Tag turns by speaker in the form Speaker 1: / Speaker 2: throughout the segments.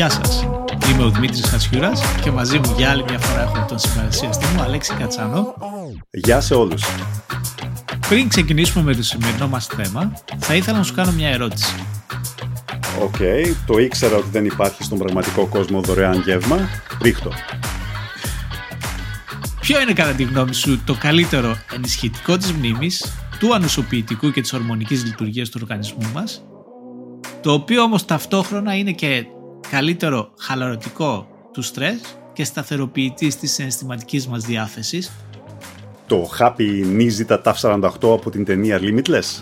Speaker 1: Γεια σας. Είμαι ο Δημήτρης Χατσιούρας και μαζί μου για άλλη μια φορά έχω τον συμπαρουσιαστή μου Αλέξη Κατσάνο.
Speaker 2: Γεια σε όλους.
Speaker 1: Πριν ξεκινήσουμε με το σημερινό μας θέμα, θα ήθελα να σου κάνω μια ερώτηση.
Speaker 2: OK, okay, το ήξερα ότι δεν υπάρχει στον πραγματικό κόσμο δωρεάν γεύμα. Ρίχ' το.
Speaker 1: Ποιο είναι κατά τη γνώμη σου το καλύτερο ενισχυτικό της μνήμης, του ανοσοποιητικού και της ορμονικής λειτουργίας του οργανισμού μας, το οποίο όμως ταυτόχρονα είναι και καλύτερο χαλαρωτικό του στρες και σταθεροποιητής της συναισθηματικής μας διάθεσης.
Speaker 2: Το Happy Nizita TAF 48 από την ταινία Limitless.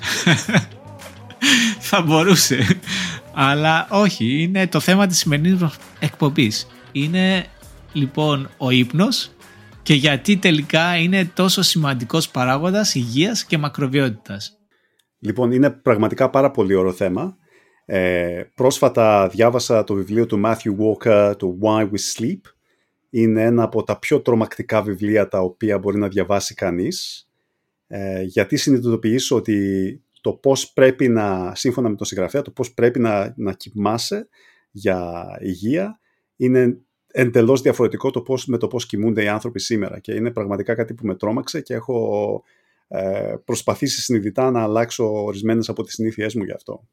Speaker 1: Θα μπορούσε. Αλλά όχι, είναι το θέμα της σημερινής μας εκπομπής. Είναι λοιπόν ο ύπνος και γιατί τελικά είναι τόσο σημαντικός παράγοντας υγείας και μακροβιότητας.
Speaker 2: Λοιπόν, είναι πραγματικά πάρα πολύ ωραίο θέμα ε, πρόσφατα διάβασα το βιβλίο του Matthew Walker, το Why We Sleep. Είναι ένα από τα πιο τρομακτικά βιβλία τα οποία μπορεί να διαβάσει κανείς. Ε, γιατί συνειδητοποιήσω ότι το πώς πρέπει να, σύμφωνα με τον συγγραφέα, το πώς πρέπει να, να κοιμάσαι για υγεία είναι εντελώς διαφορετικό το πώς, με το πώς κοιμούνται οι άνθρωποι σήμερα και είναι πραγματικά κάτι που με τρόμαξε και έχω ε, προσπαθήσει συνειδητά να αλλάξω ορισμένες από τις συνήθειές μου γι' αυτό.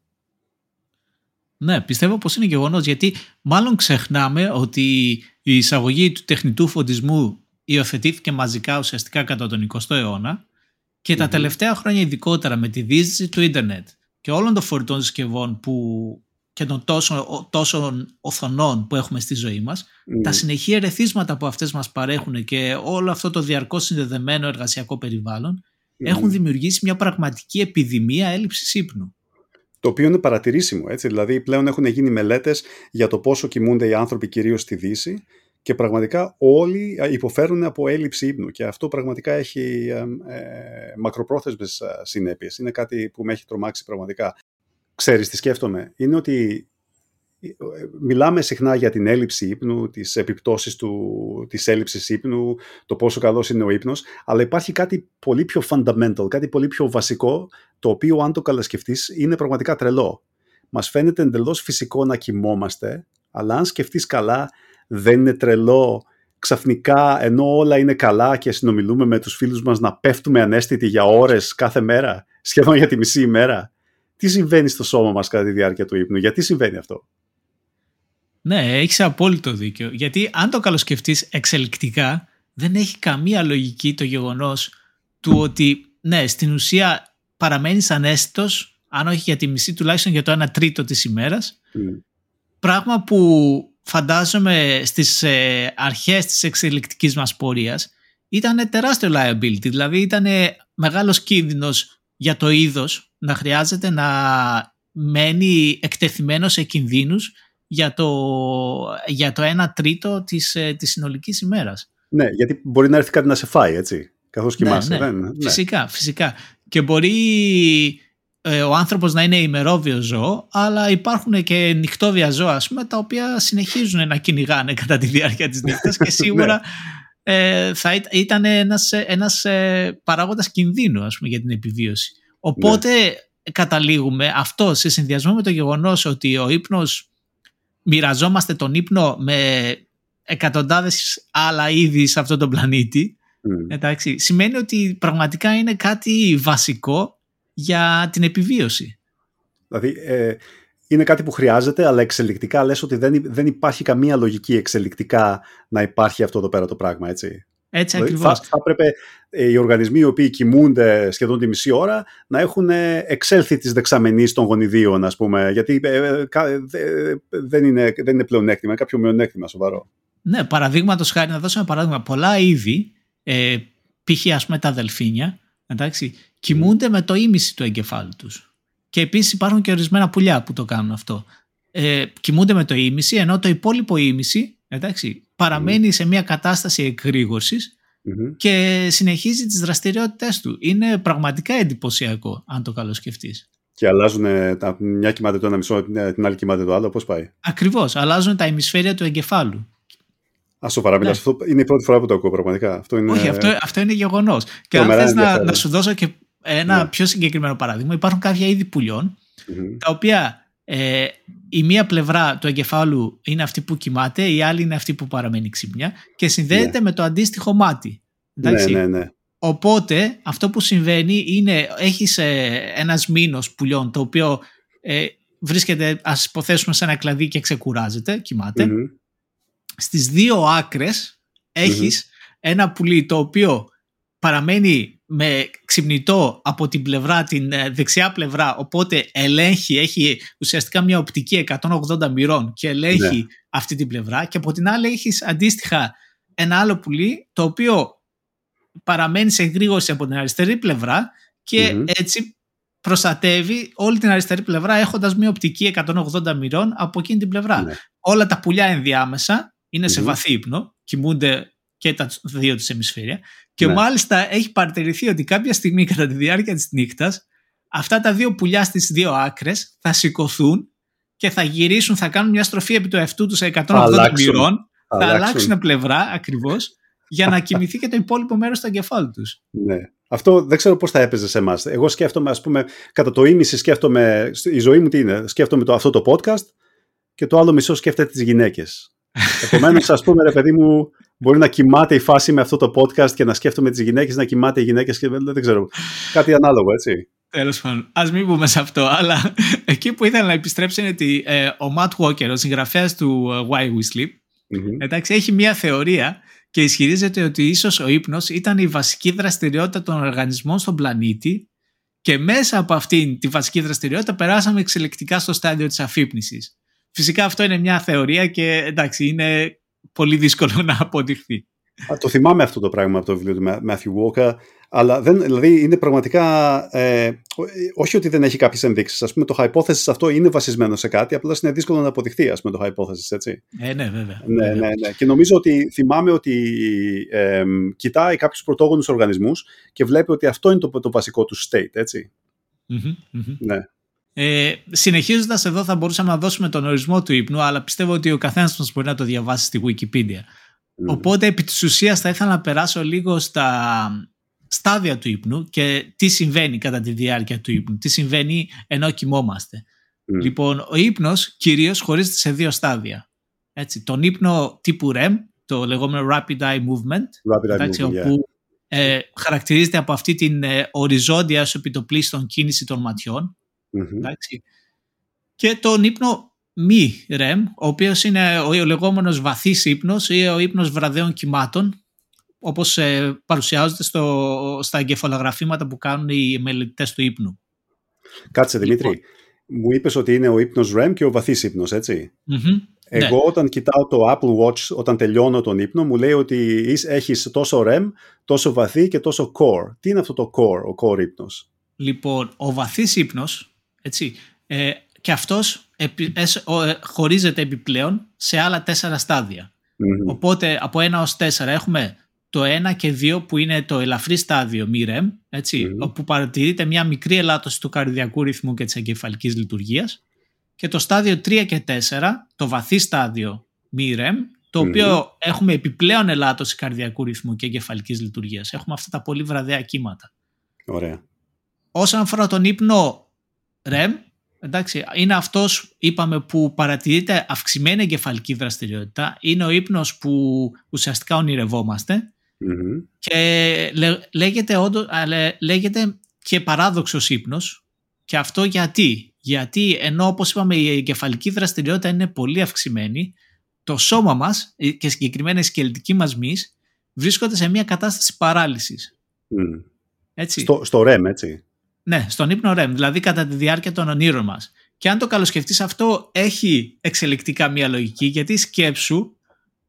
Speaker 1: Ναι, πιστεύω πως είναι γεγονός γιατί μάλλον ξεχνάμε ότι η εισαγωγή του τεχνητού φωτισμού υιοθετήθηκε μαζικά ουσιαστικά κατά τον 20ο αιώνα και τα τελευταία χρόνια ειδικότερα με τη δίσδυση του ίντερνετ και όλων των φορητών συσκευών που και των τόσων, τόσων οθονών που έχουμε στη ζωή μας, τα συνεχή ερεθίσματα που αυτές μας παρέχουν και όλο αυτό το διαρκώς συνδεδεμένο εργασιακό περιβάλλον έχουν δημιουργήσει μια πραγματική επιδημία έλλειψης ύπνου
Speaker 2: το οποίο είναι παρατηρήσιμο. Έτσι. Δηλαδή, πλέον έχουν γίνει μελέτες για το πόσο κοιμούνται οι άνθρωποι κυρίως στη Δύση και πραγματικά όλοι υποφέρουν από έλλειψη ύπνου και αυτό πραγματικά έχει ε, ε, μακροπρόθεσμες συνέπειες. Είναι κάτι που με έχει τρομάξει πραγματικά. Ξέρεις τι σκέφτομαι; Είναι ότι μιλάμε συχνά για την έλλειψη ύπνου, τις επιπτώσεις του, της έλλειψης ύπνου, το πόσο καλός είναι ο ύπνος, αλλά υπάρχει κάτι πολύ πιο fundamental, κάτι πολύ πιο βασικό, το οποίο αν το καλασκεφτείς είναι πραγματικά τρελό. Μας φαίνεται εντελώς φυσικό να κοιμόμαστε, αλλά αν σκεφτείς καλά δεν είναι τρελό ξαφνικά ενώ όλα είναι καλά και συνομιλούμε με τους φίλους μας να πέφτουμε ανέστητοι για ώρες κάθε μέρα, σχεδόν για τη μισή ημέρα. Τι συμβαίνει στο σώμα μας κατά τη διάρκεια του ύπνου, γιατί συμβαίνει αυτό;
Speaker 1: Ναι, έχεις απόλυτο δίκιο. Γιατί αν το καλοσκεφτείς εξελικτικά, δεν έχει καμία λογική το γεγονός του ότι ναι, στην ουσία παραμένεις ανέστητος, αν όχι για τη μισή, τουλάχιστον για το 1 τρίτο της ημέρας. Mm. Πράγμα που φαντάζομαι στις ε, αρχές της εξελικτικής μας πορείας ήταν τεράστιο liability, δηλαδή ήταν μεγάλος κίνδυνος για το είδος να χρειάζεται να μένει εκτεθειμένος σε κινδύνους για το, για το 1 τρίτο της, ε, της συνολικής ημέρας.
Speaker 2: Ναι, γιατί μπορεί να έρθει κάτι να σε φάει, έτσι, καθώς ναι, κοιμάσαι.
Speaker 1: Ναι, ναι. Φυσικά, φυσικά. Και μπορεί ε, ο άνθρωπος να είναι ημερόβιο ζώο, αλλά υπάρχουν και νυχτόβια ζώα, ας πούμε, τα οποία συνεχίζουν να κυνηγάνε κατά τη διάρκεια της νύχτας και σίγουρα ε, θα ήταν ένας, ένας ε, παράγοντας κινδύνου, ας πούμε, για την επιβίωση. Οπότε καταλήγουμε αυτό σε συνδυασμό με το γεγονός ότι ο ύπνος μοιραζόμαστε τον ύπνο με εκατοντάδες άλλα είδη σε αυτόν τον πλανήτη mm. εντάξει, σημαίνει ότι πραγματικά είναι κάτι βασικό για την επιβίωση.
Speaker 2: Δηλαδή ε, είναι κάτι που χρειάζεται αλλά εξελικτικά λες ότι δεν, δεν υπάρχει καμία λογική εξελικτικά να υπάρχει αυτό εδώ πέρα το πράγμα έτσι.
Speaker 1: Έτσι δηλαδή, ακριβώς.
Speaker 2: Θα, θα έπρεπε ε, οι οργανισμοί οι οποίοι κοιμούνται σχεδόν τη μισή ώρα να έχουν ε, εξέλθει της δεξαμενής των γονιδίων, ας πούμε, γιατί ε, δεν, είναι, δεν είναι πλεονέκτημα, είναι κάποιο μειονέκτημα σοβαρό.
Speaker 1: Ναι, παραδείγματος χάρη, να δώσουμε παράδειγμα, πολλά είδη, ε, π.χ. ας πούμε τα δελφίνια, εντάξει, κοιμούνται με το ίμιση του εγκεφάλου τους. Και επίσης υπάρχουν και ορισμένα πουλιά που το κάνουν αυτό. Ε, κοιμούνται με το ίμιση, ενώ το υπόλοιπο ίμιση εντάξει, παραμένει σε μια κατάσταση εκρήγορσης και συνεχίζει τις δραστηριότητες του. Είναι πραγματικά εντυπωσιακό αν το καλοσκεφτείς.
Speaker 2: Και αλλάζουν, τα, μια κοιμάται το ένα μισό, την άλλη κοιμάται το άλλο, πώς πάει;
Speaker 1: Ακριβώς, αλλάζουν τα ημισφαίρια του εγκεφάλου.
Speaker 2: Α, σοβαρά μιλάς. Ναι. Αυτό είναι η πρώτη φορά που το ακούω πραγματικά. Αυτό είναι...
Speaker 1: Όχι, αυτό, αυτό είναι γεγονός. Και αν θες να, να σου δώσω και ένα ναι. πιο συγκεκριμένο παράδειγμα, υπάρχουν κάποια είδη τα οποία ε, η μία πλευρά του εγκεφάλου είναι αυτή που κοιμάται, η άλλη είναι αυτή που παραμένει ξύπνια και συνδέεται
Speaker 2: Ναι.
Speaker 1: με το αντίστοιχο μάτι. Εντάξει.
Speaker 2: Ναι, ναι, ναι.
Speaker 1: Οπότε αυτό που συμβαίνει είναι έχεις ε, ένας μήνος πουλιών το οποίο ε, βρίσκεται ας υποθέσουμε σε ένα κλαδί και ξεκουράζεται, κοιμάται.
Speaker 2: Μμμ.
Speaker 1: Στις δύο άκρες έχεις ένα πουλί το οποίο παραμένει με ξυπνητό από την πλευρά, την ε, δεξιά πλευρά, οπότε ελέγχει, έχει ουσιαστικά μια οπτική 180 μοιρών και ελέγχει
Speaker 2: Ναι.
Speaker 1: αυτή την πλευρά και από την άλλη έχεις αντίστοιχα ένα άλλο πουλί το οποίο παραμένει σε γρήγορση από την αριστερή πλευρά και
Speaker 2: Μμμ.
Speaker 1: έτσι προστατεύει όλη την αριστερή πλευρά έχοντας μια οπτική 180 μοιρών από εκείνη την πλευρά.
Speaker 2: Ναι.
Speaker 1: Όλα τα πουλιά ενδιάμεσα είναι σε
Speaker 2: Μμμ.
Speaker 1: βαθύ ύπνο, κοιμούνται και τα δύο τους ημισφαίρια και
Speaker 2: Ναι.
Speaker 1: μάλιστα έχει παρατηρηθεί ότι κάποια στιγμή κατά τη διάρκεια της νύχτας αυτά τα δύο πουλιά στις δύο άκρες θα σηκωθούν και θα γυρίσουν, θα κάνουν μια στροφή επί του εαυτού τους σε 180
Speaker 2: αλλάξουν.
Speaker 1: μοιρών, θα
Speaker 2: αλλάξουν.
Speaker 1: αλλάξουν πλευρά ακριβώς για να κοιμηθεί και το υπόλοιπο μέρος του εγκεφάλου τους.
Speaker 2: Ναι. Αυτό δεν ξέρω πώς θα έπαιζε σε εμάς. Εγώ σκέφτομαι, ας πούμε, κατά το ίμιση σκέφτομαι. Η ζωή μου τι είναι; Σκέφτομαι το, αυτό το podcast και το άλλο μισό σκέφτεται τις γυναίκες. Επομένως, ας πούμε, ρε παιδί μου, μπορεί να κοιμάται η φάση με αυτό το podcast και να σκέφτομαι τις γυναίκες, να κοιμάται οι γυναίκες και δεν, δεν ξέρω. Κάτι ανάλογο, έτσι.
Speaker 1: Τέλος πάντων, ας μην πούμε σε αυτό, αλλά εκεί που ήθελα να επιστρέψω είναι ότι ε, ο Matt Walker, ο συγγραφέας του ε, Why We Sleep,
Speaker 2: Μμμ.
Speaker 1: εντάξει, έχει μια θεωρία και ισχυρίζεται ότι ίσως ο ύπνος ήταν η βασική δραστηριότητα των οργανισμών στον πλανήτη και μέσα από αυτήν τη βασική δραστηριότητα περάσαμε εξελικτικά στο στάδιο της αφύπνισης. Φυσικά αυτό είναι μια θεωρία και εντάξει είναι πολύ δύσκολο να αποδειχθεί.
Speaker 2: Α, το θυμάμαι αυτό το πράγμα από το βιβλίο του Μα- Matthew Walker, αλλά δεν, δηλαδή είναι πραγματικά. Ε, ό- όχι ότι δεν έχει κάποιες ενδείξεις. Α πούμε, το hypothesis αυτό είναι βασισμένο σε κάτι, απλώς είναι δύσκολο να αποδειχθεί, ας πούμε, το hypothesis, έτσι.
Speaker 1: Ε, ναι, βέβαια.
Speaker 2: Ναι,
Speaker 1: βέβαια.
Speaker 2: ναι, ναι. Και νομίζω ότι θυμάμαι ότι ε, κοιτάει κάποιους πρωτόγονους οργανισμούς και βλέπει ότι αυτό είναι το, το βασικό του state, έτσι.
Speaker 1: Μμμ, μμμ.
Speaker 2: Ναι.
Speaker 1: Ε, συνεχίζοντας εδώ θα μπορούσαμε να δώσουμε τον ορισμό του ύπνου αλλά πιστεύω ότι ο καθένας μας μπορεί να το διαβάσει στη Wikipedia.
Speaker 2: Μμ.
Speaker 1: Οπότε επί της ουσίας θα ήθελα να περάσω λίγο στα στάδια του ύπνου και τι συμβαίνει κατά τη διάρκεια του ύπνου, τι συμβαίνει ενώ κοιμόμαστε.
Speaker 2: Μμ.
Speaker 1: Λοιπόν, ο ύπνος κυρίως χωρίζεται σε δύο στάδια. Έτσι, τον ύπνο τύπου REM, το λεγόμενο Rapid Eye Movement,
Speaker 2: Rapid eye
Speaker 1: εντάξει,
Speaker 2: movement, yeah.
Speaker 1: όπου ε, χαρακτηρίζεται από αυτή την ε, οριζόντια ως επιτοπλίστων κίνηση των ματιών.
Speaker 2: Μμμ.
Speaker 1: Εντάξει. Και τον ύπνο μη REM, ο οποίος είναι ο, ο λεγόμενος βαθύς ύπνος ή ο ύπνος βραδέων κυμάτων, όπως ε, παρουσιάζεται στο, στα εγκεφαλογραφήματα που κάνουν οι μελετητές του ύπνου.
Speaker 2: Κάτσε, Δημήτρη.
Speaker 1: Λοιπόν.
Speaker 2: Μου είπες ότι είναι ο ύπνος REM και ο βαθύς ύπνος, έτσι.
Speaker 1: Μμμ.
Speaker 2: Εγώ
Speaker 1: Ναι.
Speaker 2: όταν κοιτάω το Apple Watch, όταν τελειώνω τον ύπνο, μου λέει ότι είσαι- έχεις τόσο REM, τόσο βαθύ και τόσο core. Τι είναι αυτό το core, ο core ύπνος;
Speaker 1: Λοιπόν, ο βαθύς ύπνος, έτσι, ε, και αυτός επι, εσ- ο, ε, χωρίζεται επιπλέον σε άλλα τέσσερα στάδια.
Speaker 2: Μμμ.
Speaker 1: Οπότε από 1 ως 4 έχουμε το 1 και 2 που είναι το ελαφρύ στάδιο μη REM, έτσι,
Speaker 2: Μμμ.
Speaker 1: όπου παρατηρείται μια μικρή ελάττωση του καρδιακού ρυθμού και της εγκεφαλικής λειτουργίας και το στάδιο 3 και 4, το βαθύ στάδιο μη REM, το
Speaker 2: Μμμ.
Speaker 1: οποίο έχουμε επιπλέον ελάττωση καρδιακού ρυθμού και εγκεφαλικής λειτουργίας. Έχουμε αυτά τα πολύ βραδέα κύματα.
Speaker 2: Ωραία.
Speaker 1: Όσον αφορά τον ύπνο REM, εντάξει, είναι αυτός, είπαμε, που παρατηρείται αυξημένη εγκεφαλική δραστηριότητα. Είναι ο ύπνος που ουσιαστικά ονειρευόμαστε
Speaker 2: Μμμ.
Speaker 1: και λέ- λέγεται, όντως, αλλά λέγεται και παράδοξος ύπνος. Και αυτό γιατί; Γιατί ενώ όπως είπαμε η εγκεφαλική δραστηριότητα είναι πολύ αυξημένη, το σώμα μας ε, και συγκεκριμένα οι σκελετικοί μας μυς βρίσκονται σε μια κατάσταση παράλυσης.
Speaker 2: Μμ.
Speaker 1: Έτσι.
Speaker 2: Στο, στο REM, έτσι.
Speaker 1: Ναι, στον ύπνο REM, δηλαδή κατά τη διάρκεια των ονείρων μας. Και αν το καλοσκεφτείς αυτό έχει εξελικτικά μία λογική, γιατί σκέψου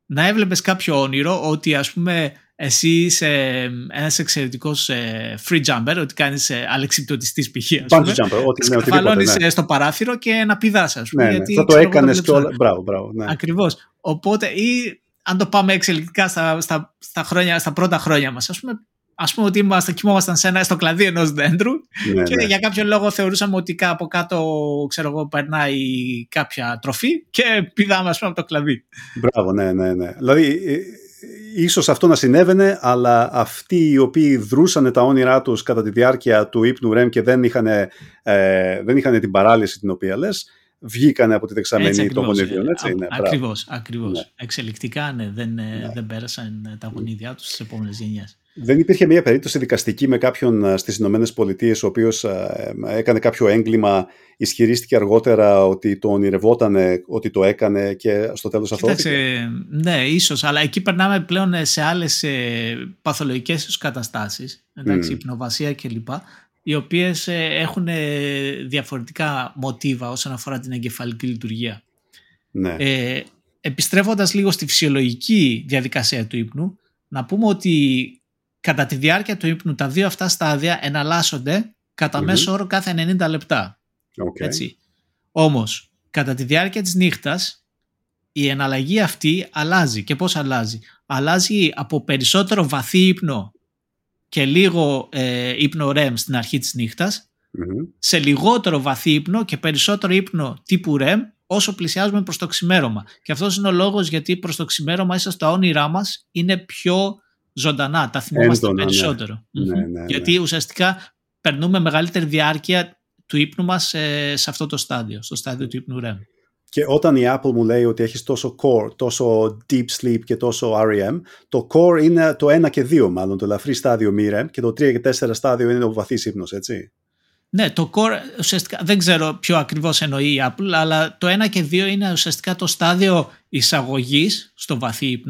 Speaker 1: να έβλεπες κάποιο όνειρο ότι ας πούμε εσύ είσαι ένας εξαιρετικός ε, free jumper, ότι κάνεις ε, αλεξιπτωτιστής π.χ. ας πούμε.
Speaker 2: Bungee jumper, ό,τι, ναι, οτιδήποτε.
Speaker 1: Σκεφαλώνεις
Speaker 2: Ναι.
Speaker 1: ε, στο παράθυρο και να πηδάς ας πούμε.
Speaker 2: Ναι, ναι.
Speaker 1: γιατί,
Speaker 2: Θα το
Speaker 1: ξέρω εγώ,
Speaker 2: έκανες
Speaker 1: δεν
Speaker 2: και
Speaker 1: βλέπεις
Speaker 2: όλα. Μπράβο, μπράβο. Ναι.
Speaker 1: Ακριβώς. Οπότε ή αν το πάμε εξελικτικά στα, στα, στα, χρόνια, στα πρώτα χρόνια μας, ας πούμε, ας πούμε ότι είμαστε, κοιμόμασταν σε ένα, στο κλαδί ενός δέντρου
Speaker 2: Ναι,
Speaker 1: και
Speaker 2: ναι.
Speaker 1: για κάποιο λόγο θεωρούσαμε ότι από κάτω ξέρω εγώ, περνάει κάποια τροφή και πηδάμε ας πούμε από το κλαδί.
Speaker 2: Μπράβο, ναι, ναι, ναι. Δηλαδή, ε, ίσως αυτό να συνέβαινε, αλλά αυτοί οι οποίοι δρούσαν τα όνειρά τους κατά τη διάρκεια του ύπνου REM και δεν είχαν, ε, δεν είχαν την παράλυση την οποία λες, βγήκανε από τη δεξαμενή των γονιδιών. Έτσι,
Speaker 1: ναι, ακριβώς, ακριβώς. Ναι. Εξελικτικά ναι, δεν, ναι. δεν πέρασαν τα γονίδια τους στις επόμενες γενιές.
Speaker 2: Δεν υπήρχε μια περίπτωση δικαστική με κάποιον στις Ηνωμένες Πολιτείες, ο οποίος έκανε κάποιο έγκλημα, ισχυρίστηκε αργότερα ότι το ονειρευόταν, ότι το έκανε και στο τέλος αθώθηκε;
Speaker 1: Ναι, ίσως, αλλά εκεί περνάμε πλέον σε άλλες παθολογικές καταστάσεις, εντάξει, mm. υπνοβασία κλπ. Οι οποίες ε, έχουν διαφορετικά μοτίβα όσον αφορά την εγκεφαλική λειτουργία.
Speaker 2: Ναι.
Speaker 1: Ε, επιστρέφοντας λίγο στη φυσιολογική διαδικασία του ύπνου, να πούμε ότι κατά τη διάρκεια του ύπνου τα δύο αυτά στάδια εναλλάσσονται κατά μέσο όρο κάθε 90 λεπτά.
Speaker 2: Okay. Έτσι.
Speaker 1: Όμως, κατά τη διάρκεια της νύχτας η εναλλαγή αυτή αλλάζει. Και πώς αλλάζει; Αλλάζει από περισσότερο βαθύ ύπνο και λίγο ε, ύπνο REM στην αρχή της νυχτας σε λιγότερο βαθύ ύπνο και περισσότερο ύπνο τύπου REM όσο πλησιάζουμε προς το ξημέρωμα. Και αυτός είναι ο λόγος γιατί προς το ξημέρωμα μέσα στα όνειρά μας είναι πιο ζωντανά, τα θυμόμαστε Έντονα, ναι. περισσότερο.
Speaker 2: Ναι. Ναι, ναι,
Speaker 1: Γιατί ουσιαστικά περνούμε μεγαλύτερη διάρκεια του ύπνου μας ε, σε αυτό το στάδιο, στο στάδιο του ύπνου REM.
Speaker 2: Και όταν η Apple μου λέει ότι έχεις τόσο core, τόσο deep sleep και τόσο REM, το core είναι το 1 και 2 μάλλον, το ελαφρύ στάδιο μη REM και το 3 και 4 στάδιο είναι ο βαθύς ύπνος, έτσι.
Speaker 1: Ναι, το core ουσιαστικά δεν ξέρω ποιο ακριβώς εννοεί η Apple, αλλά το 1 και 2 είναι ουσιαστικά το στάδιο εισαγωγής στο βαθύ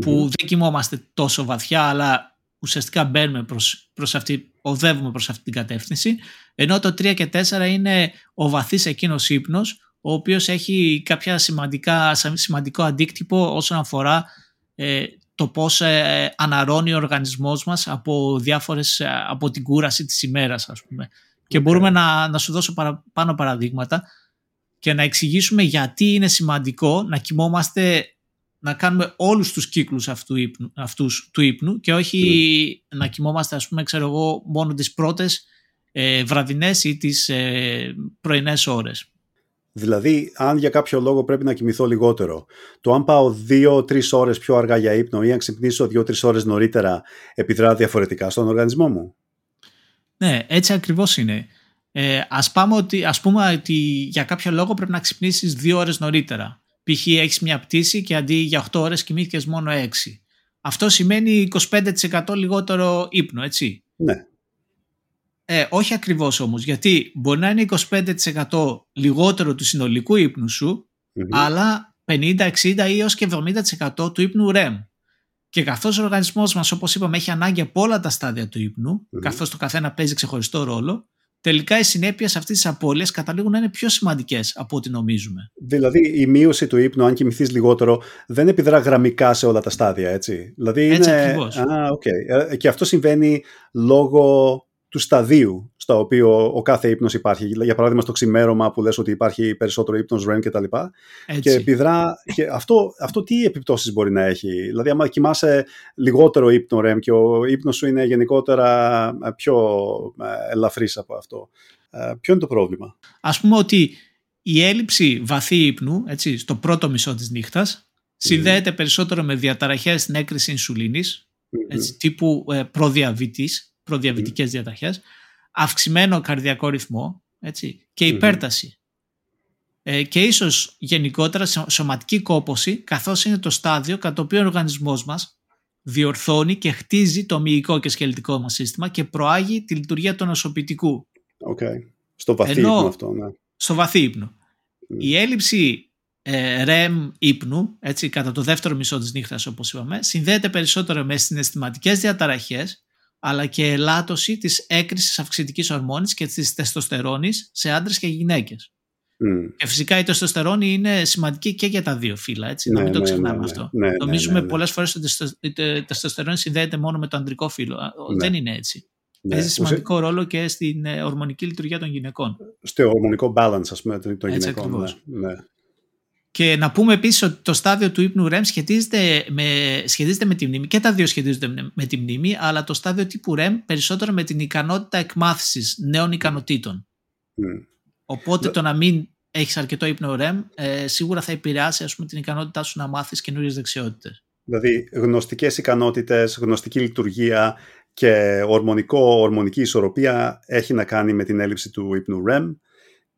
Speaker 1: που δεν κοιμόμαστε τόσο βαθιά, αλλά ουσιαστικά μπαίνουμε προς, προς αυτή, οδεύουμε προς αυτή την κατεύθυνση, ενώ το 3 και 4 είναι ο βαθύς εκείνος ύπνος, ο οποίος έχει κάποια σημαντικά, σημαντικό αντίκτυπο όσον αφορά ε, το πώς ε, αναρώνει ο οργανισμός μας από, διάφορες, ε, από την κούραση της ημέρας ας πούμε. Και μπορούμε να, να σου δώσω πάνω παραδείγματα και να εξηγήσουμε γιατί είναι σημαντικό να κοιμόμαστε, να κάνουμε όλους τους κύκλους αυτού, αυτούς του ύπνου και όχι να κοιμόμαστε ας πούμε ξέρω εγώ μόνο τις πρώτες ε, βραδινές ή τις ε, πρωινές ώρες.
Speaker 2: Δηλαδή, αν για κάποιο λόγο πρέπει να κοιμηθώ λιγότερο, το αν πάω δύο-τρεις ώρες πιο αργά για ύπνο ή αν ξυπνήσω δύο-τρεις ώρες νωρίτερα, επιδρά διαφορετικά στον οργανισμό μου;
Speaker 1: Ναι, έτσι ακριβώς είναι. Ε, ας, πάμε ότι, ας πούμε ότι για κάποιο λόγο πρέπει να ξυπνήσεις δύο ώρες νωρίτερα. Π.χ. έχεις μια πτήση και αντί για 8 ώρες κοιμήθηκες μόνο 6. Αυτό σημαίνει 25% λιγότερο ύπνο, έτσι;
Speaker 2: Ναι.
Speaker 1: Ε, όχι ακριβώς όμως, γιατί μπορεί να είναι 25% λιγότερο του συνολικού ύπνου σου, αλλά 50, 60 ή έως και 70% του ύπνου REM. Και καθώς ο οργανισμός μας, όπως είπαμε, έχει ανάγκη από όλα τα στάδια του ύπνου, mm. καθώς το καθένα παίζει ξεχωριστό ρόλο, τελικά οι συνέπειες αυτής της απώλειας καταλήγουν να είναι πιο σημαντικές από ό,τι νομίζουμε.
Speaker 2: Δηλαδή, η μείωση του ύπνου, αν κοιμηθείς λιγότερο, δεν επιδρά γραμμικά σε όλα τα στάδια, έτσι. Δηλαδή
Speaker 1: έτσι ακριβώς.
Speaker 2: okay. Και αυτό συμβαίνει λόγω του σταδίου στα οποίο ο κάθε ύπνος υπάρχει. Για παράδειγμα στο ξημέρωμα που λες ότι υπάρχει περισσότερο ύπνος REM κτλ. Και, και επιδρά, και αυτό, αυτό τι επιπτώσεις μπορεί να έχει; Δηλαδή άμα κοιμάσαι λιγότερο ύπνο REM και ο ύπνος σου είναι γενικότερα ε, πιο ε, ελαφρύς από αυτό. Ε, ποιο είναι το πρόβλημα;
Speaker 1: Ας πούμε ότι η έλλειψη βαθύ ύπνου έτσι, στο πρώτο μισό της νύχτας συνδέεται περισσότερο με διαταραχές στην έκρηση ινσουλίνης, έτσι, τύπου ε, προδιαβήτης προδιαβητικές διαταχές, αυξημένο καρδιακό ρυθμό έτσι, και υπέρταση. Ε, και ίσως γενικότερα σωματική κόπωση καθώς είναι το στάδιο κατά το οποίο ο οργανισμός μας διορθώνει και χτίζει το μυϊκό και σκελετικό μας σύστημα και προάγει τη λειτουργία του νοσοποιητικού.
Speaker 2: Okay. Στο βαθύ ύπνο αυτό, ναι.
Speaker 1: Στο βαθύ ύπνο. Η έλλειψη ε, REM ύπνου, έτσι, κατά το δεύτερο μισό της νύχτας όπως είπαμε, συνδέεται περισσότερο με συναισθηματικές διαταραχές αλλά και ελάττωση της έκρησης αυξητικής ορμόνης και της τεστοστερόνης σε άντρες και γυναίκες. Mm. Και φυσικά η τεστοστερόνη είναι σημαντική και για τα δύο φύλλα, έτσι, ναι, να μην το ναι, ξεχνάμε ναι, αυτό.
Speaker 2: Ναι,
Speaker 1: Νομίζουμε ναι, πολλές φορές ότι η τεστοστερόνη συνδέεται μόνο με το ανδρικό φύλλο. Δεν είναι έτσι. Παίζει σημαντικό ρόλο και στην ε, ορμονική λειτουργία των γυναικών.
Speaker 2: Στο ορμονικό balance, ας πούμε, των γυναικών. Ναι.
Speaker 1: Και να πούμε επίσης ότι το στάδιο του ύπνου REM σχετίζεται με, σχετίζεται με τη μνήμη. Και τα δύο σχετίζονται με τη μνήμη, αλλά το στάδιο τύπου REM περισσότερο με την ικανότητα εκμάθησης νέων ικανοτήτων. Mm. Οπότε το να μην έχεις αρκετό ύπνο REM ε, σίγουρα θα επηρεάσει ας πούμε, την ικανότητά σου να μάθεις καινούριες δεξιότητες.
Speaker 2: Δηλαδή γνωστικές ικανότητες, γνωστική λειτουργία και ορμονικό, ορμονική ισορροπία έχει να κάνει με την έλλειψη του ύπνου REM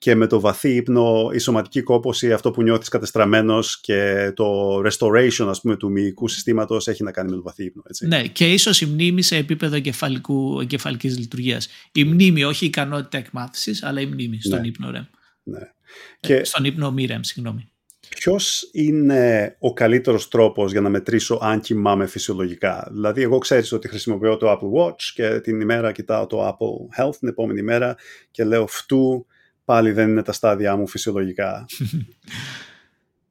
Speaker 2: και με το βαθύ ύπνο η σωματική κόπωση, αυτό που νιώθεις κατεστραμμένος και το restoration ας πούμε του μυϊκού συστήματος έχει να κάνει με το βαθύ ύπνο. Έτσι.
Speaker 1: Ναι και ίσως η μνήμη σε επίπεδο εγκεφαλικού, εγκεφαλικής λειτουργίας. Η μνήμη, όχι η ικανότητα εκμάθησης, αλλά η μνήμη στον ναι. ύπνο REM.
Speaker 2: Ναι. Ε,
Speaker 1: και... Στον ύπνο μη REM, συγγνώμη.
Speaker 2: Ποιος είναι ο καλύτερος τρόπος για να μετρήσω αν κοιμάμαι φυσιολογικά; Δηλαδή, εγώ ξέρεις ότι χρησιμοποιώ το Apple Watch και την ημέρα κοιτάω το Apple Health την επόμενη μέρα και λέω φτού πάλι δεν είναι τα στάδια μου φυσιολογικά.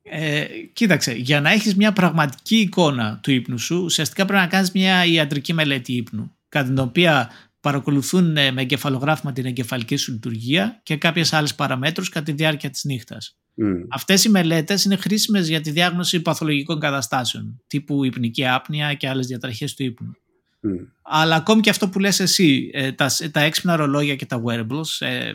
Speaker 1: Ε, κοίταξε, για να έχεις μια πραγματική εικόνα του ύπνου σου, ουσιαστικά πρέπει να κάνεις μια ιατρική μελέτη ύπνου, κατά την οποία παρακολουθούν ε, με εγκεφαλογράφημα την εγκεφαλική σου λειτουργία και κάποιες άλλες παραμέτρους κατά τη διάρκεια της νύχτας. Mm. Αυτές οι μελέτες είναι χρήσιμες για τη διάγνωση παθολογικών καταστάσεων, τύπου υπνική άπνοια και άλλες διαταραχές του ύπνου. Mm. Αλλά ακόμη και αυτό που λες εσύ, ε, τα, τα έξυπνα ρολόγια και τα wearables ε,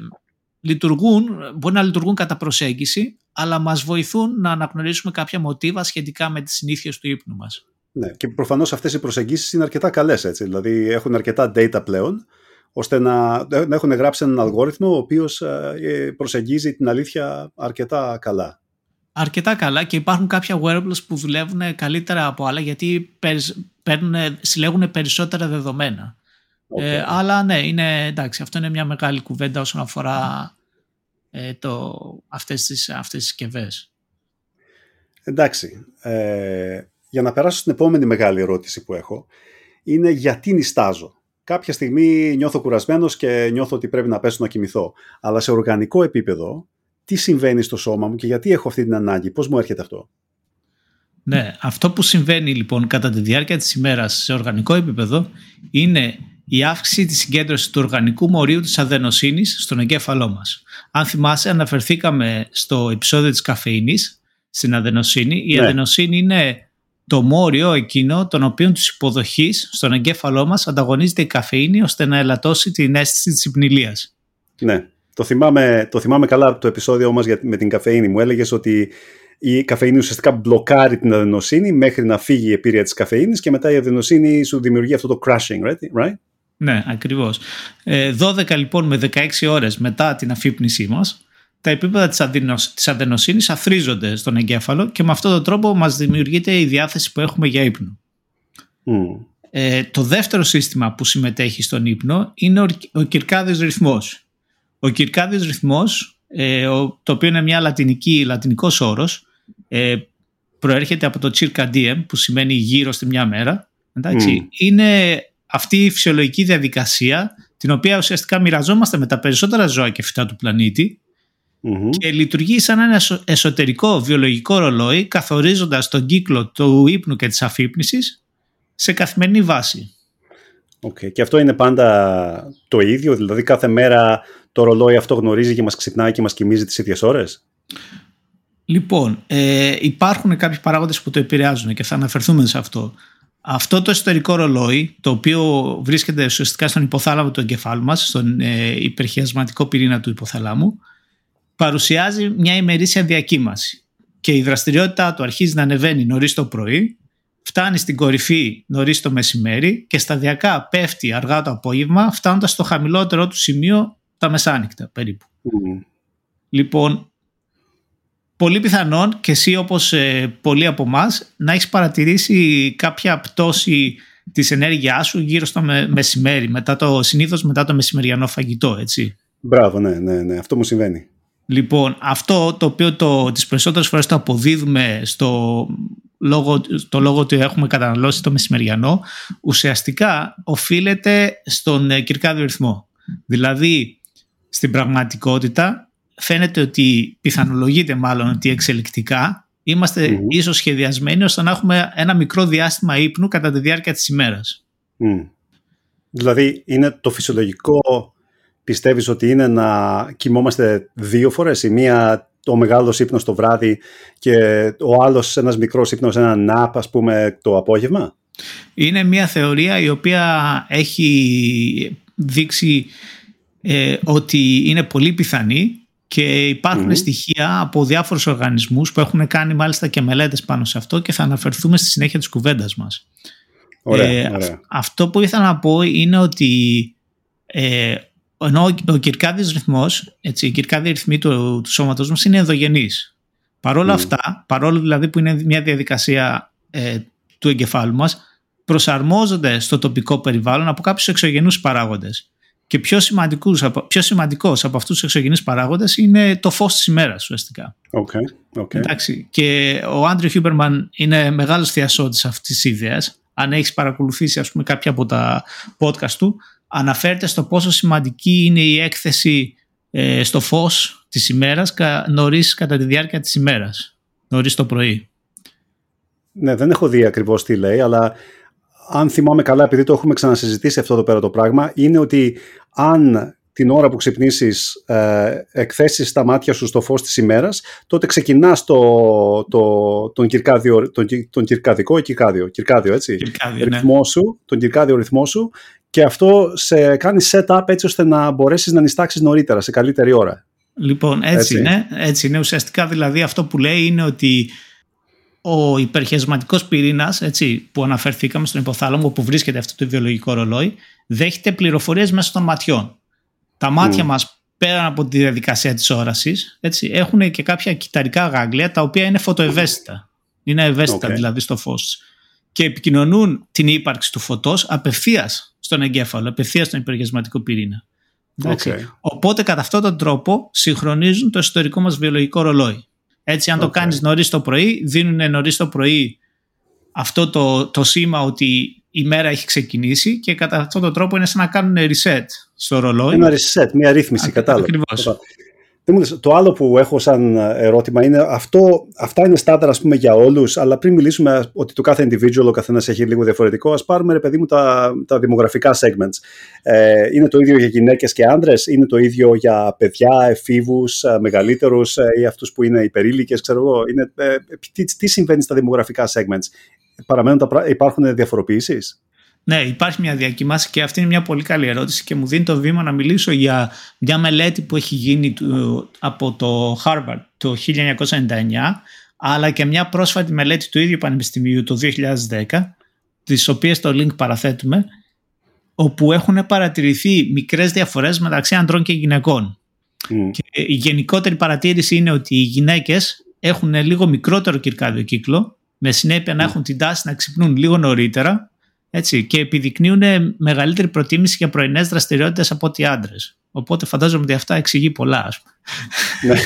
Speaker 1: λειτουργούν, μπορεί να λειτουργούν κατά προσέγγιση, αλλά μας βοηθούν να αναγνωρίσουμε κάποια μοτίβα σχετικά με τις συνήθειες του ύπνου μας.
Speaker 2: Ναι, και προφανώς αυτές οι προσεγγίσεις είναι αρκετά καλές, έτσι, δηλαδή έχουν αρκετά data πλέον, ώστε να, να έχουν γράψει έναν αλγόριθμο ο οποίος ε, προσεγγίζει την αλήθεια αρκετά καλά.
Speaker 1: Αρκετά καλά και υπάρχουν κάποια wearables που δουλεύουν καλύτερα από άλλα γιατί παίρνουν, συλλέγουν περισσότερα δεδομένα. Ε, αλλά ναι, είναι, εντάξει, αυτό είναι μια μεγάλη κουβέντα όσον αφορά ε, το, αυτές, τις, αυτές τις συσκευές.
Speaker 2: Εντάξει. Ε, για να περάσω στην επόμενη μεγάλη ερώτηση που έχω, είναι γιατί νιστάζω. Κάποια στιγμή νιώθω κουρασμένος και νιώθω ότι πρέπει να πέσω να κοιμηθώ. Αλλά σε οργανικό επίπεδο, τι συμβαίνει στο σώμα μου και γιατί έχω αυτή την ανάγκη, πώς μου έρχεται αυτό;
Speaker 1: Ναι, αυτό που συμβαίνει λοιπόν κατά τη διάρκεια της ημέρας σε οργανικό επίπεδο είναι η αύξηση της συγκέντρωσης του οργανικού μορίου της αδενοσύνης στον εγκέφαλό μας. Αν θυμάσαι, αναφερθήκαμε στο επεισόδιο της καφεΐνης, στην αδενοσύνη. Η ναι. αδενοσύνη είναι το μόριο εκείνο τον οποίο τους υποδοχής στον εγκέφαλό μας ανταγωνίζεται η καφεΐνη ώστε να ελαττώσει την αίσθηση της υπνηλίας.
Speaker 2: Ναι, το θυμάμαι, το θυμάμαι καλά από το επεισόδιο μας με την καφεΐνη. Μου έλεγες ότι η καφεΐνη ουσιαστικά μπλοκάρει την αδενοσύνη μέχρι να φύγει η επίρρεια της καφεΐνης και μετά η αδενοσύνη σου δημιουργεί αυτό το crashing, right?
Speaker 1: Ναι, ακριβώς. 12 ε, λοιπόν με 16 ώρες μετά την αφύπνισή μας, τα επίπεδα της, αδενοσ... της αδενοσύνης αθρίζονται στον εγκέφαλο και με αυτόν τον τρόπο μας δημιουργείται η διάθεση που έχουμε για ύπνο. Ε, το δεύτερο σύστημα που συμμετέχει στον ύπνο είναι ο, ο κυρκάδιος ρυθμός. Ο κυρκάδιος ρυθμός, ε, το οποίο είναι μια λατινική, λατινικός όρος, ε, προέρχεται από το circadian που σημαίνει γύρω στη μια μέρα. Εντάξει, Είναι αυτή η φυσιολογική διαδικασία την οποία ουσιαστικά μοιραζόμαστε με τα περισσότερα ζώα και φυτά του πλανητη και λειτουργεί σαν ένα εσωτερικό βιολογικό ρολόι καθορίζοντας τον κύκλο του ύπνου και της αφύπνισης σε καθημερινή βάση.
Speaker 2: Okay. Και αυτό είναι πάντα το ίδιο, δηλαδή κάθε μέρα το ρολόι αυτό γνωρίζει και μας ξυπνάει και μας κοιμίζει τις ίδιες ώρες;
Speaker 1: Λοιπόν, ε, υπάρχουν κάποιοι παράγοντες που το επηρεάζουν και θα αναφερθούμε σε αυτό. Αυτό το ιστορικό ρολόι, το οποίο βρίσκεται ουσιαστικά στον υποθάλαμο του εγκεφάλου μας, στον ε, υπερχιασματικό πυρήνα του υποθαλάμου, παρουσιάζει μια ημερήσια διακύμαση και η δραστηριότητά του αρχίζει να ανεβαίνει νωρίς το πρωί, φτάνει στην κορυφή νωρίς το μεσημέρι και σταδιακά πέφτει αργά το απόγευμα, φτάνοντας στο χαμηλότερο του σημείο τα μεσάνυχτα περίπου. Λοιπόν, πολύ πιθανόν και εσύ όπως ε, πολλοί από εμάς να έχεις παρατηρήσει κάποια πτώση της ενέργειάς σου γύρω στο μεσημέρι, μετά το, συνήθως μετά το μεσημεριανό φαγητό, έτσι.
Speaker 2: Μπράβο, ναι, ναι, ναι, αυτό μου συμβαίνει.
Speaker 1: Λοιπόν, αυτό το οποίο το, τις περισσότερες φορές το αποδίδουμε στο λόγο, το λόγο ότι έχουμε καταναλώσει το μεσημεριανό, ουσιαστικά οφείλεται στον ε, κυρκάδιο ρυθμό. Δηλαδή, στην πραγματικότητα φαίνεται ότι πιθανολογείται μάλλον ότι εξελικτικά είμαστε mm. ίσως σχεδιασμένοι ώστε να έχουμε ένα μικρό διάστημα ύπνου κατά τη διάρκεια της ημέρας.
Speaker 2: Δηλαδή είναι το φυσιολογικό πιστεύεις ότι είναι να κοιμόμαστε δύο φορές; Η μία ο μεγάλος ύπνος το βράδυ και ο άλλος ένας μικρός ύπνος ένα ναπ ας πούμε το απόγευμα;
Speaker 1: Είναι μια θεωρία η οποία έχει δείξει ε, ότι είναι πολύ πιθανή και υπάρχουν στοιχεία από διάφορους οργανισμούς που έχουν κάνει μάλιστα και μελέτες πάνω σε αυτό και θα αναφερθούμε στη συνέχεια της κουβέντας μας.
Speaker 2: Ωραία, ε,
Speaker 1: Αυτό που ήθελα να πω είναι ότι ε, ενώ ο κυρκάδιος ρυθμός, έτσι, οι κυρκάδιοι ρυθμοί του, του σώματος μας είναι ενδογενείς. Παρόλα αυτά, παρόλο δηλαδή που είναι μια διαδικασία ε, του εγκεφάλου μας, προσαρμόζονται στο τοπικό περιβάλλον από κάποιους εξωγενούς παράγοντες. Και πιο, σημαντικός, πιο σημαντικός από αυτούς τους εξωγενείς παράγοντες είναι το φως της ημέρας ουσιαστικά.
Speaker 2: Okay, okay.
Speaker 1: Εντάξει, και ο Andrew Huberman είναι μεγάλος θιασώτης αυτής της ιδέας. Αν έχεις παρακολουθήσει ας πούμε, κάποια από τα podcast του, αναφέρεται στο πόσο σημαντική είναι η έκθεση ε, στο φως της ημέρας νωρίς κατά τη διάρκεια της ημέρας, νωρίς το πρωί.
Speaker 2: Ναι, δεν έχω δει ακριβώς τι λέει, αλλά αν θυμάμαι καλά, επειδή το έχουμε ξανασυζητήσει αυτό εδώ πέρα το πράγμα, είναι ότι αν την ώρα που ξυπνήσεις ε, εκθέσεις τα μάτια σου στο φως της ημέρας, τότε ξεκινάς το, το, τον, κυρκάδιο, τον, τον κυρκαδικό, κυρκάδιο, κυρκάδιο, έτσι,
Speaker 1: κυρκάδιο,
Speaker 2: ναι. ρυθμό σου, τον κυρκάδιο ρυθμό σου και αυτό σε κάνει setup έτσι ώστε να μπορέσεις να νιστάξεις νωρίτερα, σε καλύτερη ώρα.
Speaker 1: Λοιπόν, έτσι, έτσι. είναι. Έτσι είναι. Ουσιαστικά δηλαδή αυτό που λέει είναι ότι ο υπερχεσματικός πυρήνας έτσι, που αναφερθήκαμε στον υποθάλαμο που βρίσκεται αυτό το βιολογικό ρολόι δέχεται πληροφορίες μέσα των ματιών. Τα μάτια mm. μας πέραν από τη διαδικασία της όρασης έτσι, έχουν και κάποια κυταρικά γάγλια τα οποία είναι φωτοευαίσθητα. Είναι ευαίσθητα δηλαδή στο φως και επικοινωνούν την ύπαρξη του φωτός απευθείας στον εγκέφαλο, απευθείας στον υπερχεσματικό πυρήνα. Okay. Οπότε κατά αυτόν τον τρόπο συγχρονίζουν το ιστορικό μας βιολογικό ρολόι. Έτσι, αν το κάνεις νωρίς το πρωί, δίνουν νωρίς το πρωί αυτό το, το σήμα ότι η μέρα έχει ξεκινήσει και κατά αυτόν τον τρόπο είναι σαν να κάνουν reset στο ρολόι.
Speaker 2: Ένα reset, μια ρύθμιση, κατάλαβα.
Speaker 1: Ακριβώς.
Speaker 2: Το άλλο που έχω σαν ερώτημα είναι αυτό, αυτά είναι στάνταρ ας πούμε για όλους αλλά πριν μιλήσουμε ότι το κάθε individual ο καθένας έχει λίγο διαφορετικό ας πάρουμε ρε παιδί μου τα, τα δημογραφικά segments. Ε, είναι το ίδιο για γυναίκες και άντρες, είναι το ίδιο για παιδιά, εφήβους, ε, μεγαλύτερους ε, ή αυτούς που είναι υπερήλικες, ξέρω εγώ. Είναι, ε, τι, τι συμβαίνει στα δημογραφικά segments. Παραμένουν τα, υπάρχουν διαφοροποιήσεις;
Speaker 1: Ναι, υπάρχει μια διακοιμάση και αυτή είναι μια πολύ καλή ερώτηση και μου δίνει το βήμα να μιλήσω για μια μελέτη που έχει γίνει από το Harvard το 1999 αλλά και μια πρόσφατη μελέτη του ίδιου πανεπιστημίου το 2010 τις οποίες το link παραθέτουμε όπου έχουν παρατηρηθεί μικρές διαφορές μεταξύ ανδρών και γυναικών. Mm. Και η γενικότερη παρατήρηση είναι ότι οι γυναίκες έχουν λίγο μικρότερο κυρκάδιο κύκλο με συνέπεια να mm. έχουν την τάση να ξυπνούν λίγο νωρίτερα έτσι, και επιδεικνύουν μεγαλύτερη προτίμηση για πρωινές δραστηριότητες από ότι άντρες. Οπότε φαντάζομαι ότι αυτά εξηγεί πολλά, ας
Speaker 2: πούμε. Ναι.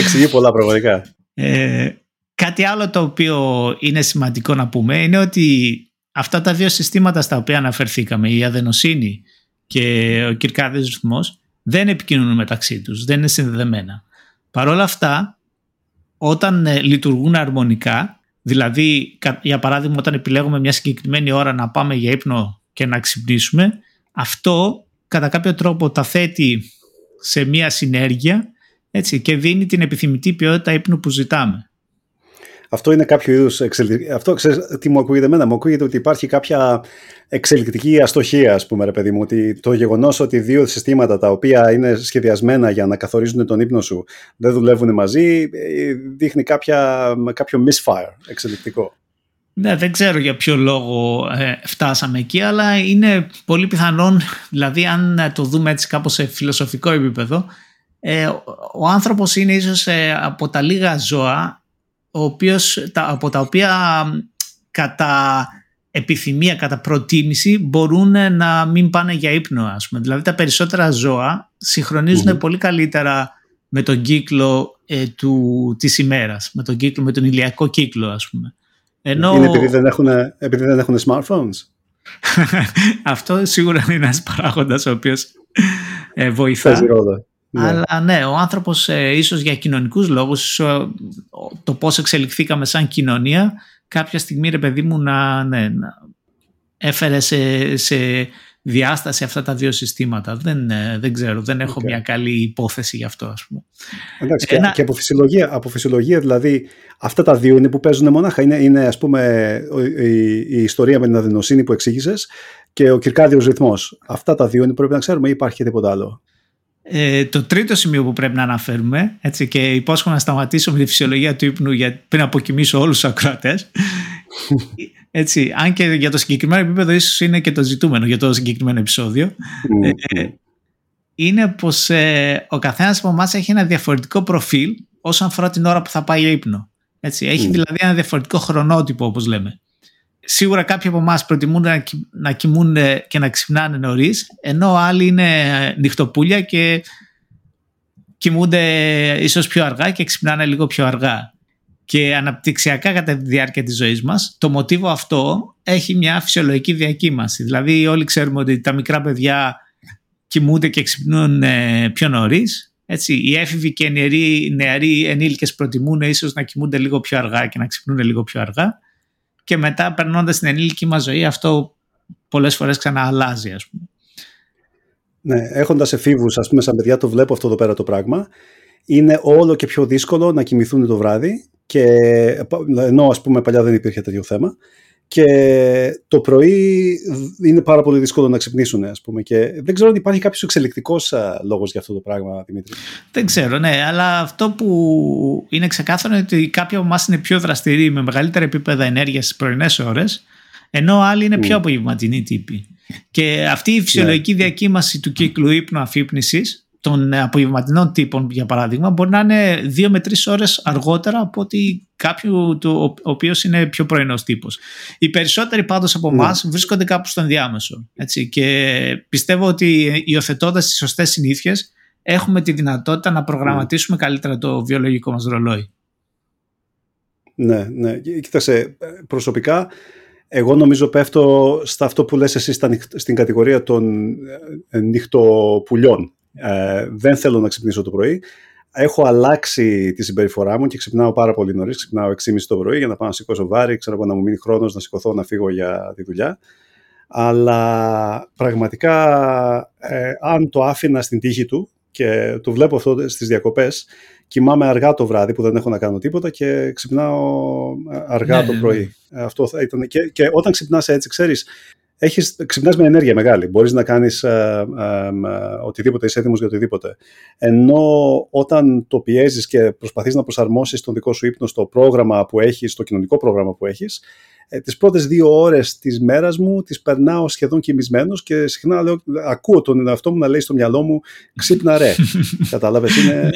Speaker 2: εξηγεί πολλά, πραγματικά.
Speaker 1: Ε, κάτι άλλο το οποίο είναι σημαντικό να πούμε είναι ότι αυτά τα δύο συστήματα στα οποία αναφερθήκαμε, η αδενοσύνη και ο κυρκάδιος ρυθμός, δεν επικοινωνούν μεταξύ τους, δεν είναι συνδεδεμένα. Παρ' όλα αυτά, όταν ε, λειτουργούν αρμονικά, Δηλαδή, για παράδειγμα, όταν επιλέγουμε μια συγκεκριμένη ώρα να πάμε για ύπνο και να ξυπνήσουμε, αυτό κατά κάποιο τρόπο τα θέτει σε μια συνέργεια έτσι, και δίνει την επιθυμητή ποιότητα ύπνου που ζητάμε.
Speaker 2: Αυτό είναι κάποιο είδους εξελικτική. Αυτό ξέρεις, τι μου ακούγεται εμένα. Μου ακούγεται ότι υπάρχει κάποια εξελικτική αστοχία, ας πούμε, ρε παιδί μου. Ότι το γεγονός ότι δύο συστήματα τα οποία είναι σχεδιασμένα για να καθορίζουν τον ύπνο σου δεν δουλεύουν μαζί, ε, δείχνει κάποια, κάποιο misfire εξελικτικό.
Speaker 1: Ναι, δεν ξέρω για ποιο λόγο ε, φτάσαμε εκεί, αλλά είναι πολύ πιθανόν, δηλαδή αν το δούμε έτσι κάπως σε φιλοσοφικό επίπεδο, ε, ο άνθρωπος είναι ίσως από τα λίγα ζώα ο οποίος, τα, από τα οποία κατά επιθυμία, κατά προτίμηση μπορούν να μην πάνε για ύπνο ας πούμε. Δηλαδή τα περισσότερα ζώα συγχρονίζουν πολύ καλύτερα με τον κύκλο ε, του, της ημέρας, με τον, κύκλο, με τον ηλιακό κύκλο ας πούμε.
Speaker 2: Ενώ... Είναι επειδή δεν έχουν, επειδή δεν έχουν smartphones.
Speaker 1: Αυτό σίγουρα είναι ένας παράγοντας ο οποίος ε, βοηθά. Ναι. Αλλά ναι, ο άνθρωπος ε, ίσως για κοινωνικούς λόγους, το πώς εξελιχθήκαμε σαν κοινωνία, κάποια στιγμή ρε παιδί μου να, ναι, να έφερε σε, σε διάσταση αυτά τα δύο συστήματα. Δεν, ε, δεν ξέρω, δεν έχω μια καλή υπόθεση γι' αυτό ας πούμε.
Speaker 2: Εντάξει, Ένα... και, από, φυσιολογία, από φυσιολογία δηλαδή αυτά τα δύο είναι που παίζουν μονάχα. Είναι, είναι ας πούμε η, η ιστορία με την αδενοσύνη που εξήγησες και ο κυρκάδιος ρυθμός. Αυτά τα δύο είναι που πρέπει να ξέρουμε ή υπάρχει και τίποτα άλλο.
Speaker 1: Ε, το τρίτο σημείο που πρέπει να αναφέρουμε έτσι, και υπόσχομαι να σταματήσω με τη φυσιολογία του ύπνου για, πριν αποκοιμήσω όλους τους ακροατές έτσι, αν και για το συγκεκριμένο επίπεδο ίσως είναι και το ζητούμενο για το συγκεκριμένο επεισόδιο ε, είναι πως ε, ο καθένας από εμάς έχει ένα διαφορετικό προφίλ όσον αφορά την ώρα που θα πάει για ύπνο. Έτσι, έχει δηλαδή ένα διαφορετικό χρονότυπο όπως λέμε. Σίγουρα κάποιοι από εμάς προτιμούν να, να κοιμούνται και να ξυπνάνε νωρίς, ενώ άλλοι είναι νυχτοπούλια και κοιμούνται ίσως πιο αργά και ξυπνάνε λίγο πιο αργά. Και αναπτυξιακά κατά τη διάρκεια της ζωής μας, το μοτίβο αυτό έχει μια φυσιολογική διακύμαση. Δηλαδή όλοι ξέρουμε ότι τα μικρά παιδιά κοιμούνται και ξυπνούν ε, πιο νωρίς. Έτσι, οι έφηβοι και οι νεαροί, νεαροί ενήλικες προτιμούν ίσως να κοιμούνται λίγο πιο αργά και να ξυπνούν λίγο πιο αργά και μετά περνώντας την ενήλικη μας ζωή αυτό πολλές φορές ξανααλλάζει ας πούμε.
Speaker 2: Ναι, έχοντας εφήβους ας πούμε σαν παιδιά το βλέπω αυτό εδώ πέρα το πράγμα είναι όλο και πιο δύσκολο να κοιμηθούν το βράδυ και ενώ ας πούμε παλιά δεν υπήρχε τέτοιο θέμα και το πρωί είναι πάρα πολύ δύσκολο να ξυπνήσουν ας πούμε και δεν ξέρω αν υπάρχει κάποιος εξελικτικός λόγος για αυτό το πράγμα Δημήτρη.
Speaker 1: Δεν ξέρω ναι αλλά αυτό που είναι ξεκάθαρο είναι ότι κάποιοι από εμάς είναι πιο δραστηροί με μεγαλύτερα επίπεδα ενέργειας στις πρωινές ώρες ενώ άλλοι είναι πιο απογευματινοί τύποι. Και αυτή η φυσιολογική ναι. διακύμαση του κύκλου ύπνου αφύπνισης των απογευματινών τύπων, για παράδειγμα, μπορεί να είναι δύο με τρεις ώρες αργότερα από ότι κάποιο το, ο οποίος είναι πιο πρωινός τύπος. Οι περισσότεροι πάντως από εμάς ναι. βρίσκονται κάπου στο ενδιάμεσο. Έτσι, και πιστεύω ότι υιοθετώντας τις σωστές συνήθειες, έχουμε τη δυνατότητα να προγραμματίσουμε καλύτερα το βιολογικό μας ρολόι.
Speaker 2: Ναι, ναι. Κοίταξε, προσωπικά εγώ νομίζω πέφτω στα αυτό που λες εσύ στην κατηγορία των ε, νυχτοπουλιών. Ε, δεν θέλω να ξυπνήσω το πρωί. Έχω αλλάξει τη συμπεριφορά μου και ξυπνάω πάρα πολύ νωρίς. Ξυπνάω 6.30 το πρωί για να πάω να σηκώσω βάρη, ξέρω να μου μείνει χρόνος να σηκωθώ να φύγω για τη δουλειά. Αλλά πραγματικά, ε, αν το άφηνα στην τύχη του και το βλέπω αυτό στις διακοπές, κοιμάμαι αργά το βράδυ που δεν έχω να κάνω τίποτα και ξυπνάω αργά ναι, το ναι. πρωί. Αυτό θα ήταν. Και, και όταν ξυπνάς έτσι, ξέρεις, έχεις, ξυπνάς με ενέργεια μεγάλη. Μπορείς να κάνεις ε, ε, οτιδήποτε, είσαι έτοιμος για οτιδήποτε. Ενώ όταν το πιέζεις και προσπαθείς να προσαρμόσεις τον δικό σου ύπνο στο πρόγραμμα που έχεις, στο κοινωνικό πρόγραμμα που έχεις, ε, τις πρώτες δύο ώρες της μέρας μου τις περνάω σχεδόν κοιμισμένος και συχνά λέω, ακούω τον εαυτό μου να λέει στο μυαλό μου ξύπνα ρε. Κατάλαβες, είναι,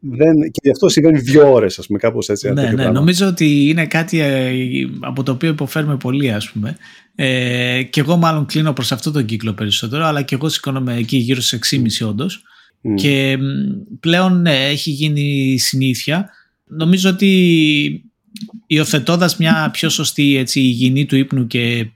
Speaker 2: δεν, και γι' αυτό συμβαίνει δύο ώρες, ας πούμε, κάπως έτσι.
Speaker 1: Ναι, ναι, νομίζω ότι είναι κάτι ε, από το οποίο υποφέρουμε πολύ, ας πούμε. Ε, και εγώ μάλλον κλείνω προς αυτό τον κύκλο περισσότερο, αλλά και εγώ σηκώνομαι εκεί γύρω στις 6.30 όντως. Mm. Και πλέον ναι, έχει γίνει συνήθεια. Νομίζω ότι υιοθετώντας μια πιο σωστή έτσι, υγιεινή του ύπνου και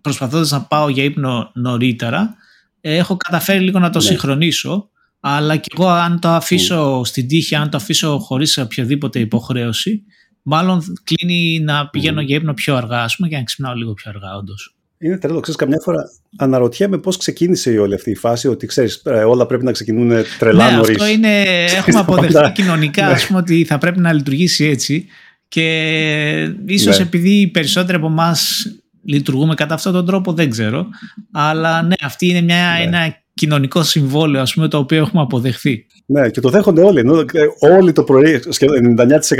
Speaker 1: προσπαθώντας να πάω για ύπνο νωρίτερα, έχω καταφέρει λίγο να το ναι. συγχρονίσω, αλλά και εγώ αν το αφήσω mm. στην τύχη, αν το αφήσω χωρίς οποιαδήποτε υποχρέωση, μάλλον κλείνει να πηγαίνω για ύπνο πιο αργά, ας πούμε, και να ξυπνάω λίγο πιο αργά, όντως.
Speaker 2: Είναι τρελό. Ξέρεις, καμιά φορά αναρωτιέμαι πώς ξεκίνησε η όλη αυτή η φάση, ότι ξέρεις, ε, όλα πρέπει να ξεκινούν τρελά
Speaker 1: ναι,
Speaker 2: νωρίς.
Speaker 1: αυτό είναι, έχουμε αποδεχτεί κοινωνικά, ας πούμε, ότι θα πρέπει να λειτουργήσει έτσι. Και ίσως ναι. επειδή οι περισσότεροι από εμάς λειτουργούμε κατά αυτόν τον τρόπο, δεν ξέρω. Αλλά ναι, αυτή είναι μια, ναι. ένα κοινωνικό συμβόλαιο ας πούμε, το οποίο έχουμε αποδεχθεί.
Speaker 2: Ναι, και το δέχονται όλοι. Ενώ ε, όλοι το πρωί, σχεδόν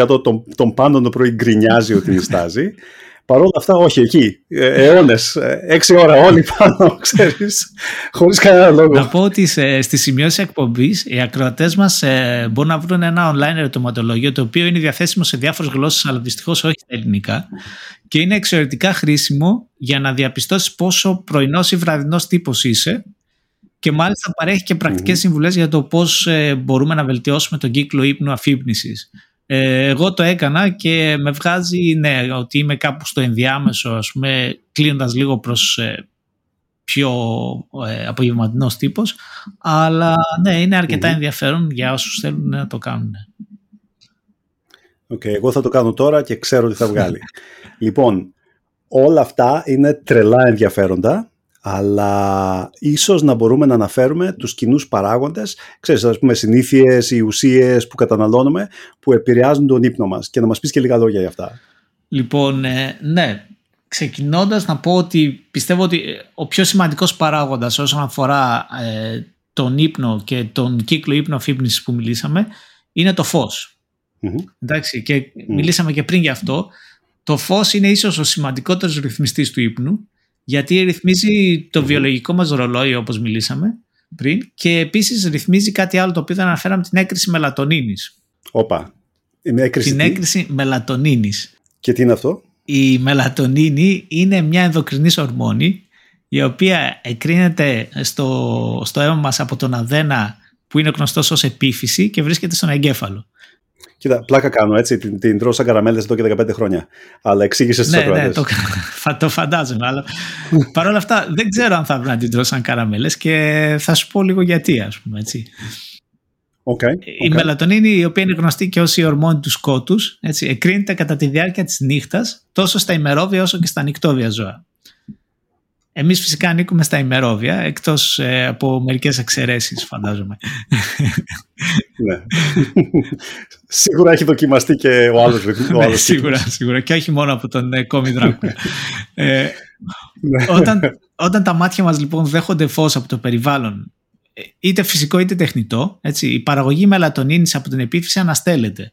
Speaker 2: 99% των, των πάντων το πρωί γκρινιάζει ότι στάζει. Παρ' όλα αυτά, όχι εκεί. Ε, Αιώνες. Ε, έξι ώρα όλοι πάνω, ξέρεις. Χωρίς κανένα λόγο.
Speaker 1: Να πω ότι στη σημειώση εκπομπής οι ακροατές μας ε, μπορούν να βρουν ένα online ερωτηματολόγιο το οποίο είναι διαθέσιμο σε διάφορες γλώσσες, αλλά δυστυχώς όχι στα ελληνικά. Και είναι εξαιρετικά χρήσιμο για να διαπιστώσεις πόσο πρωινός ή βραδινός τύπος είσαι. Και μάλιστα παρέχει και πρακτικές mm-hmm. συμβουλές για το πώς μπορούμε να βελτιώσουμε τον κύκλο ύπνου αφύπνιση. Ε, εγώ το έκανα και με βγάζει ναι, ότι είμαι κάπου στο ενδιάμεσο ας πούμε κλείνοντας λίγο προς ε, πιο ε, απογευματινός τύπος αλλά ναι είναι ενδιαφέρον για όσους θέλουν να το κάνουν.
Speaker 2: Οκ, εγώ θα το κάνω τώρα και ξέρω τι θα βγάλει. λοιπόν, όλα αυτά είναι τρελά ενδιαφέροντα αλλά ίσως να μπορούμε να αναφέρουμε τους κοινούς παράγοντες, ξέρεις, ας πούμε, συνήθειες, οι ουσίες που καταναλώνουμε, που επηρεάζουν τον ύπνο μας και να μας πεις και λίγα λόγια για αυτά.
Speaker 1: Λοιπόν, ε, ναι, ξεκινώντας να πω ότι πιστεύω ότι ο πιο σημαντικός παράγοντας όσον αφορά ε, τον ύπνο και τον κύκλο ύπνο αφύπνισης που μιλήσαμε είναι το φως. Εντάξει, και μιλήσαμε και πριν γι' αυτό. Το φως είναι ίσως ο σημαντικότερος ρυθμιστής του ύπνου γιατί ρυθμίζει το βιολογικό μας ρολόι όπως μιλήσαμε πριν και επίσης ρυθμίζει κάτι άλλο το οποίο δεν αναφέραμε την έκρηση μελατονίνης.
Speaker 2: Όπα. Είναι έκρηση
Speaker 1: την
Speaker 2: τι;
Speaker 1: έκρηση μελατονίνης.
Speaker 2: Και τι είναι αυτό;
Speaker 1: Η μελατονίνη είναι μια ενδοκρινής ορμόνη η οποία εκρίνεται στο, στο αίμα μας από τον αδένα που είναι γνωστός ως επίφυση και βρίσκεται στον εγκέφαλο.
Speaker 2: Κοίτα, πλάκα κάνω έτσι. Την, την τρώω σαν καραμέλες εδώ και 15 χρόνια. Αλλά εξήγησες τις
Speaker 1: ναι, ναι, το, το φαντάζομαι. Αλλά παρ' όλα αυτά δεν ξέρω αν θα βρει να την τρώω σαν καραμέλες και θα σου πω λίγο γιατί, ας πούμε έτσι.
Speaker 2: Okay,
Speaker 1: η μελατονίνη, η οποία είναι γνωστή και ως η ορμόνη του σκότους, έτσι, εκρίνεται κατά τη διάρκεια της νύχτας τόσο στα ημερόβια όσο και στα νυχτόβια ζώα. Εμείς φυσικά ανήκουμε στα ημερόβια, εκτός ε, από μερικές εξαιρέσεις φαντάζομαι.
Speaker 2: Ναι. σίγουρα έχει δοκιμαστεί και ο άλλος ρυθμός.
Speaker 1: ναι, σίγουρα, σίγουρα. Και όχι μόνο από τον ε, Κόμι Δράκουλα. ε, ναι. όταν, όταν τα μάτια μας λοιπόν δέχονται φως από το περιβάλλον, ε, είτε φυσικό είτε τεχνητό, έτσι, η παραγωγή μελατονίνης από την επίφυση αναστέλλεται.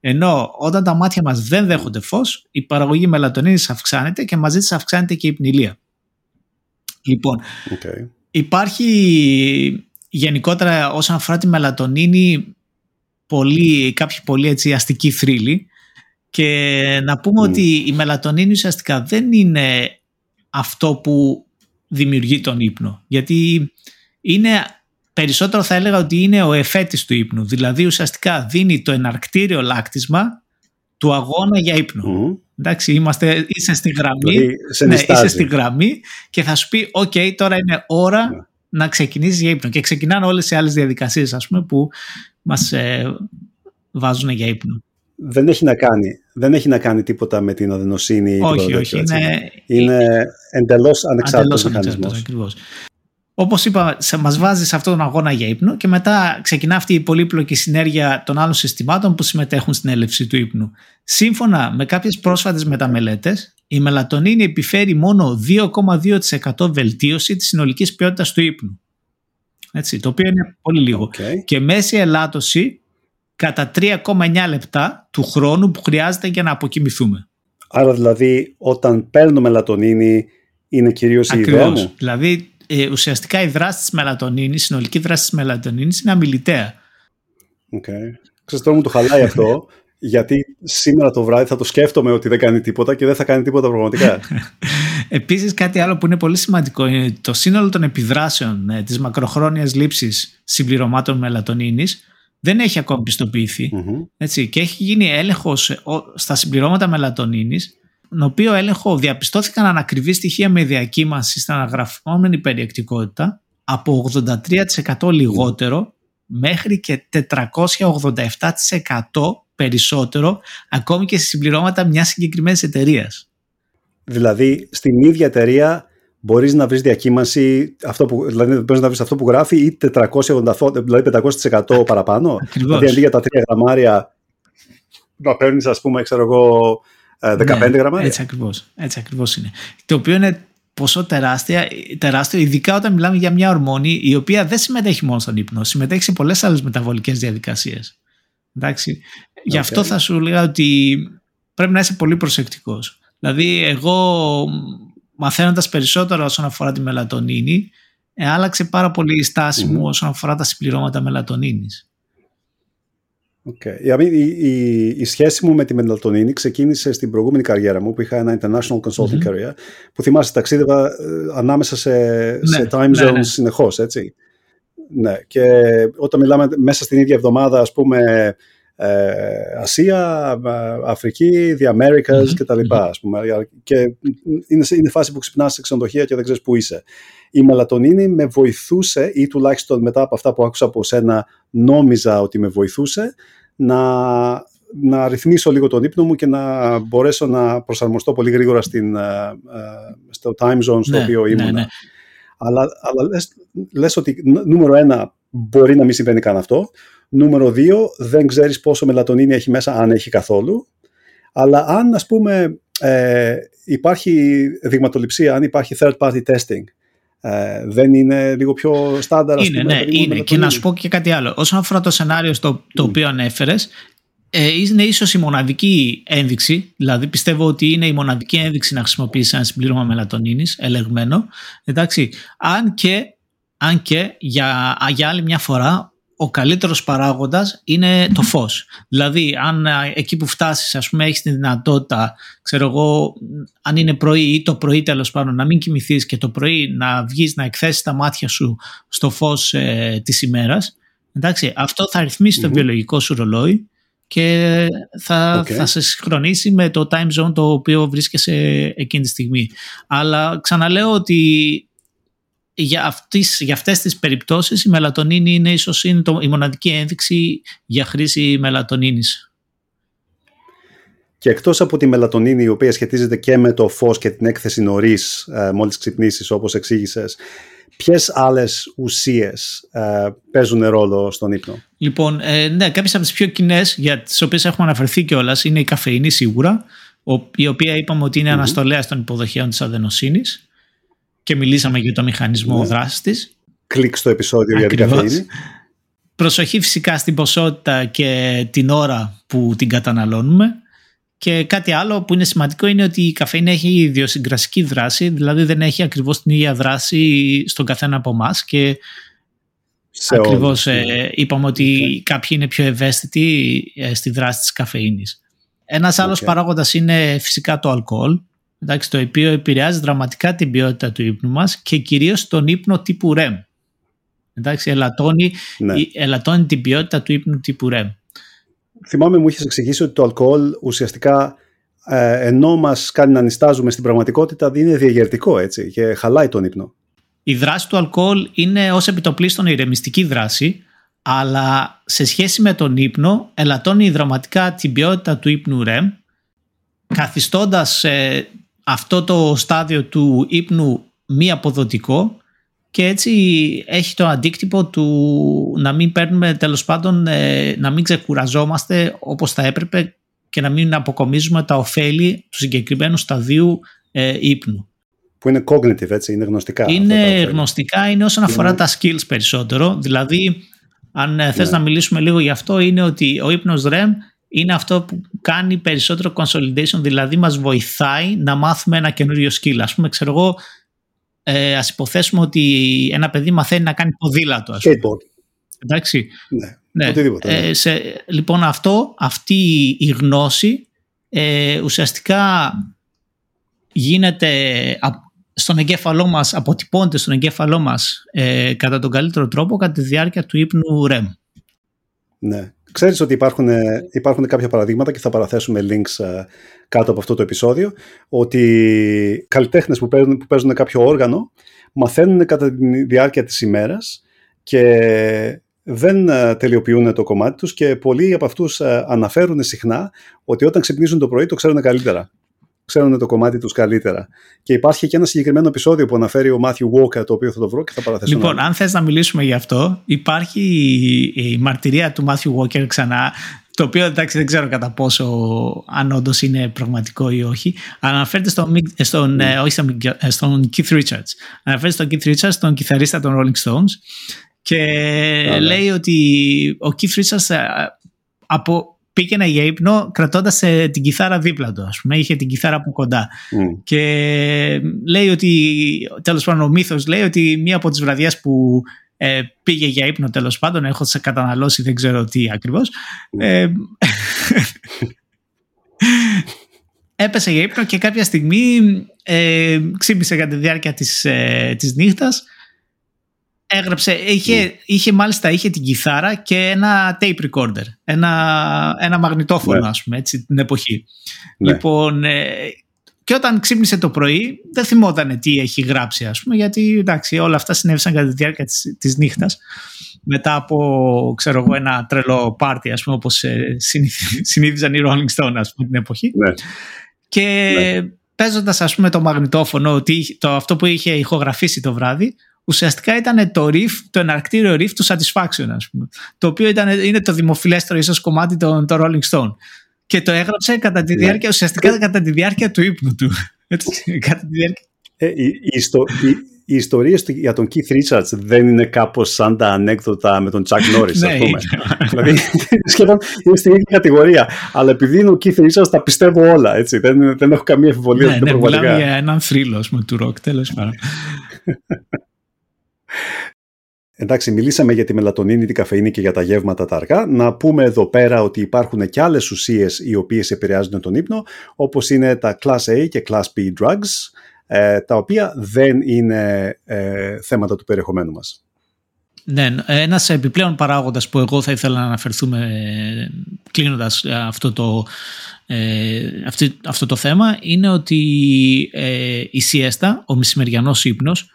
Speaker 1: Ενώ όταν τα μάτια μας δεν δέχονται φως, η παραγωγή μελατονίνης αυξάνεται και μαζί της αυξάνεται και η πνηλία. Λοιπόν,
Speaker 2: okay.
Speaker 1: υπάρχει γενικότερα όσον αφορά τη μελατονίνη πολύ, κάποιοι πολύ έτσι αστικοί θρύλοι. Και να πούμε ότι η μελατονίνη ουσιαστικά δεν είναι αυτό που δημιουργεί τον ύπνο. Γιατί είναι περισσότερο θα έλεγα ότι είναι ο εφέτης του ύπνου. Δηλαδή ουσιαστικά δίνει το εναρκτήριο λάκτισμα του αγώνα για ύπνο. Εντάξει, είμαστε, είσαι στη γραμμή.
Speaker 2: Δηλαδή,
Speaker 1: ναι, είσαι στη γραμμή και θα σου πει: OK, τώρα είναι ώρα ναι. να ξεκινήσεις για ύπνο. Και ξεκινάνε όλες οι άλλες διαδικασίες, ας πούμε, που μας ε, βάζουν για ύπνο.
Speaker 2: Δεν έχει, να κάνει, δεν έχει να κάνει τίποτα με την αδενοσύνη.
Speaker 1: Όχι, όχι. Είναι,
Speaker 2: είναι εντελώς ανεξάρτητος μηχανισμός.
Speaker 1: Όπως είπα, μας βάζει σε αυτόν τον αγώνα για ύπνο και μετά ξεκινά αυτή η πολύπλοκη συνέργεια των άλλων συστημάτων που συμμετέχουν στην έλευση του ύπνου. Σύμφωνα με κάποιες πρόσφατες μεταμελέτες, η μελατονίνη επιφέρει μόνο 2,2% βελτίωση της συνολικής ποιότητας του ύπνου. Έτσι, το οποίο είναι πολύ λίγο. Και μέση ελάττωση κατά 3,9 λεπτά του χρόνου που χρειάζεται για να αποκοιμηθούμε.
Speaker 2: Άρα δηλαδή όταν παίρνω μελατονίνη είναι κυρίως η ιδέα μου;
Speaker 1: Δηλαδή ε, ουσιαστικά η δράση της μελατονίνης, η συνολική δράση της μελατονίνης είναι αμελητέα.
Speaker 2: OK. Okay. Ξέρεις τώρα μου το χαλάει αυτό, γιατί σήμερα το βράδυ θα το σκέφτομαι ότι δεν κάνει τίποτα και δεν θα κάνει τίποτα πραγματικά.
Speaker 1: Επίσης κάτι άλλο που είναι πολύ σημαντικό είναι το σύνολο των επιδράσεων ε, της μακροχρόνιας λήψης συμπληρωμάτων μελατονίνης δεν έχει ακόμη Έτσι, και έχει γίνει έλεγχος ε, στα συμπληρώματα μελατονίνης τον οποίο έλεγχο διαπιστώθηκαν ανακριβή στοιχεία με διακύμανση στην αναγραφόμενη περιεκτικότητα από 83% λιγότερο μέχρι και 487% περισσότερο ακόμη και σε συμπληρώματα μιας συγκεκριμένης εταιρείας.
Speaker 2: Δηλαδή στην ίδια εταιρεία μπορείς να βρεις διακύμανση, αυτό που, δηλαδή μπορείς να βρεις αυτό που γράφει ή 480, δηλαδή 500% παραπάνω.
Speaker 1: Ακριβώς.
Speaker 2: Δηλαδή αντί για τα 3 γραμμάρια να παίρνεις ας πούμε ξέρω εγώ 15 ναι, γραμμάρια.
Speaker 1: Έτσι ακριβώς, έτσι ακριβώς είναι. Το οποίο είναι ποσό τεράστια, τεράστιο, ειδικά όταν μιλάμε για μια ορμόνη η οποία δεν συμμετέχει μόνο στον ύπνο, συμμετέχει σε πολλές άλλες μεταβολικές διαδικασίες. Εντάξει. Okay. Γι' αυτό θα σου λέγα ότι πρέπει να είσαι πολύ προσεκτικός. Δηλαδή εγώ μαθαίνοντας περισσότερο όσον αφορά τη μελατονίνη ε, άλλαξε πάρα πολύ η στάση μου όσον αφορά τα συμπληρώματα μελατονίνης.
Speaker 2: Okay. Η, η, η, σχέση μου με τη μελατονίνη ξεκίνησε στην προηγούμενη καριέρα μου που είχα ένα international consulting mm career που θυμάσαι ταξίδευα ε, ανάμεσα σε, ναι, σε time ναι, zones ναι, συνεχώς έτσι. Ναι. Και όταν μιλάμε μέσα στην ίδια εβδομάδα ας πούμε ε, Ασία, ε, Αφρική, the Americas mm-hmm. και τα λοιπά ας πούμε. Και είναι, είναι φάση που ξυπνάς σε ξενοδοχεία και δεν ξέρεις που είσαι. Η μελατονίνη με βοηθούσε ή τουλάχιστον μετά από αυτά που άκουσα από σένα νόμιζα ότι με βοηθούσε να, να ρυθμίσω λίγο τον ύπνο μου και να μπορέσω να προσαρμοστώ πολύ γρήγορα στην, uh, στο time zone στο ναι, οποίο ναι, ήμουν. Ναι, Αλλά, αλλά λες, λες ότι νούμερο ένα μπορεί να μην συμβαίνει καν αυτό. Νούμερο δύο, δεν ξέρεις πόσο μελατονίνη έχει μέσα, αν έχει καθόλου. Αλλά αν, ας πούμε, ε, υπάρχει δειγματοληψία, αν υπάρχει third party testing, ε, δεν είναι λίγο πιο στάνταρ.
Speaker 1: Είναι, πούμε, ναι, είναι. Και να σου πω και κάτι άλλο. Όσον αφορά το σενάριο στο το οποίο ανέφερες, ε, είναι ίσως η μοναδική ένδειξη, δηλαδή πιστεύω ότι είναι η μοναδική ένδειξη να χρησιμοποιήσει ένα συμπλήρωμα μελατονίνης ελεγμένο, εντάξει, αν και αν και για, για άλλη μια φορά ο καλύτερος παράγοντας είναι το φως. Δηλαδή, αν εκεί που φτάσεις, ας πούμε, έχεις τη δυνατότητα, ξέρω εγώ, αν είναι πρωί ή το πρωί τέλος πάντων, να μην κοιμηθείς και το πρωί να βγεις, να εκθέσεις τα μάτια σου στο φως ε, της ημέρας, εντάξει, αυτό θα ρυθμισει το βιολογικό σου ρολόι και θα, okay. θα σε συγχρονίσει με το time zone το οποίο βρίσκεσαι εκείνη τη στιγμή. Αλλά ξαναλέω ότι για, αυτές, για αυτές τις περιπτώσεις η μελατονίνη είναι ίσως είναι το, η μοναδική ένδειξη για χρήση μελατονίνης.
Speaker 2: Και εκτός από τη μελατονίνη η οποία σχετίζεται και με το φως και την έκθεση νωρίς ε, μόλις ξυπνήσεις όπως εξήγησες, ποιες άλλες ουσίες ε, παίζουν ρόλο στον ύπνο;
Speaker 1: Λοιπόν, ε, ναι, κάποιες από τις πιο κοινές για τις οποίες έχουμε αναφερθεί κιόλας είναι η καφεΐνη σίγουρα, η οποία είπαμε ότι είναι mm-hmm. αναστολέα των υποδοχέων της αδενοσύνης και μιλήσαμε για το μηχανισμό ναι. δράσης της.
Speaker 2: Κλικ στο επεισόδιο για την καφεΐνη.
Speaker 1: Προσοχή φυσικά στην ποσότητα και την ώρα που την καταναλώνουμε. Και κάτι άλλο που είναι σημαντικό είναι ότι η καφέινη έχει ιδιοσυγκρασική δράση, δηλαδή δεν έχει ακριβώς την ίδια δράση στον καθένα από εμάς και σε ακριβώς ε, ναι. είπαμε ότι κάποιοι είναι πιο ευαίσθητοι ε, στη δράση της καφεΐνης. Ένας άλλος okay. παράγοντας είναι φυσικά το αλκοόλ εντάξει, το οποίο επηρεάζει δραματικά την ποιότητα του ύπνου μας και κυρίως τον ύπνο τύπου REM. Εντάξει, ελαττώνει, ναι. ελαττώνει την ποιότητα του ύπνου τύπου REM.
Speaker 2: Θυμάμαι μου είχες εξηγήσει ότι το αλκοόλ ουσιαστικά ε, ενώ μας κάνει να νιστάζουμε στην πραγματικότητα είναι διαγερτικό έτσι και χαλάει τον ύπνο.
Speaker 1: Η δράση του αλκοόλ είναι ως επιτοπλίστων ηρεμιστική δράση αλλά σε σχέση με τον ύπνο ελαττώνει δραματικά την ποιότητα του ύπνου REM καθιστώντας ε, αυτό το στάδιο του ύπνου μη αποδοτικό και έτσι έχει το αντίκτυπο του να μην παίρνουμε τέλος πάντων ε, να μην ξεκουραζόμαστε όπως θα έπρεπε και να μην αποκομίζουμε τα ωφέλη του συγκεκριμένου σταδίου ε, ύπνου.
Speaker 2: Που είναι cognitive έτσι, είναι γνωστικά.
Speaker 1: Είναι γνωστικά, είναι όσον αφορά τα skills περισσότερο. Δηλαδή, αν ε, θες ναι. να μιλήσουμε λίγο γι' αυτό, είναι ότι ο ύπνος REM είναι αυτό που κάνει περισσότερο consolidation, δηλαδή μας βοηθάει να μάθουμε ένα καινούριο skill. Ας πούμε, ξέρω εγώ, ε, ας υποθέσουμε ότι ένα παιδί μαθαίνει να κάνει ποδήλατο. Ας πούμε. Εντάξει.
Speaker 2: Ναι, ναι. οτιδήποτε.
Speaker 1: Ναι. Ε, σε, λοιπόν, αυτό, αυτή η γνώση ε, ουσιαστικά γίνεται στον εγκέφαλό μας, αποτυπώνεται στον εγκέφαλό μας ε, κατά τον καλύτερο τρόπο κατά τη διάρκεια του ύπνου REM.
Speaker 2: Ναι. Ξέρεις ότι υπάρχουν, ε, υπάρχουν κάποια παραδείγματα και θα παραθέσουμε links ε, κάτω από αυτό το επεισόδιο ότι καλλιτέχνες που παίζουν, που παίζουν κάποιο όργανο μαθαίνουν κατά τη διάρκεια της ημέρας και δεν ε, τελειοποιούν το κομμάτι τους και πολλοί από αυτούς αναφέρουν συχνά ότι όταν ξυπνήσουν το πρωί το ξέρουν καλύτερα ξέρουν το κομμάτι τους καλύτερα. Και υπάρχει και ένα συγκεκριμένο επεισόδιο που αναφέρει ο Μάθιου Walker, το οποίο θα το βρω και θα παραθέσω.
Speaker 1: Λοιπόν, αν θες να μιλήσουμε γι' αυτό, υπάρχει η, μαρτυρία του Μάθιου Walker ξανά, το οποίο εντάξει δεν ξέρω κατά πόσο αν όντως είναι πραγματικό ή όχι, αναφέρεται στον, στον, mm. όχι στον, ε, στον Keith Richards. Αναφέρεται στον Keith Richards, τον κιθαρίστα των Rolling Stones και λέει ότι ο Keith Richards από, πήγαινε για ύπνο κρατώντας ε, την κιθάρα δίπλα του. Ας πούμε. Είχε την κιθάρα από κοντά. Mm. Και λέει ότι, τέλος πάντων, ο μύθος λέει ότι μία από τις βραδιές που ε, πήγε για ύπνο τέλος πάντων, έχω σε καταναλώσει, δεν ξέρω τι ακριβώς. Mm. Ε, έπεσε για ύπνο και κάποια στιγμή ε, ξύπνησε κατά τη διάρκεια της, ε, της νύχτας έγραψε, είχε, ναι. είχε μάλιστα είχε την κιθάρα και ένα tape recorder, ένα, ένα μαγνητόφωνο ναι. ας πούμε έτσι την εποχή. Ναι. Λοιπόν, ε, και όταν ξύπνησε το πρωί δεν θυμόταν τι έχει γράψει ας πούμε γιατί εντάξει όλα αυτά συνέβησαν κατά τη διάρκεια της, της νύχτας μετά από ξέρω εγώ ένα τρελό πάρτι ας πούμε όπως ε, συνήθιζαν οι Rolling Stones ας πούμε την εποχή. Ναι. Και ναι. παίζοντας ας πούμε το μαγνητόφωνο το, αυτό που είχε ηχογραφήσει το βράδυ ουσιαστικά ήταν το riff, το εναρκτήριο riff του Satisfaction, ας πούμε. Το οποίο ήταν, είναι το δημοφιλέστερο ίσως κομμάτι των, το Rolling Stone. Και το έγραψε κατά τη ναι. διάρκεια, ουσιαστικά κατά τη διάρκεια του ύπνου του. Έτσι, κατά τη διάρκεια.
Speaker 2: Ε, η, η, οι ιστορίες για τον Keith Richards δεν είναι κάπως σαν τα ανέκδοτα με τον Chuck Norris, ναι, πούμε. δηλαδή, σχεδόν είναι στην ίδια κατηγορία. Αλλά επειδή είναι ο Keith Richards, τα πιστεύω όλα, έτσι. Δεν, δεν έχω καμία αμφιβολία.
Speaker 1: Ναι, ναι, μιλάμε για έναν θρύλο, του ροκ, τέλος πάντων.
Speaker 2: Εντάξει, μιλήσαμε για τη μελατονίνη, την καφεΐνη και για τα γεύματα τα αργά. Να πούμε εδώ πέρα ότι υπάρχουν και άλλες ουσίες οι οποίες επηρεάζουν τον ύπνο, όπως είναι τα Class A και Class B drugs, ε, τα οποία δεν είναι ε, θέματα του περιεχομένου μας.
Speaker 1: Ναι, ένας επιπλέον παράγοντας που εγώ θα ήθελα να αναφερθούμε κλείνοντας αυτό το, αυτό το θέμα είναι ότι η σιέστα, ο μεσημεριανός ύπνος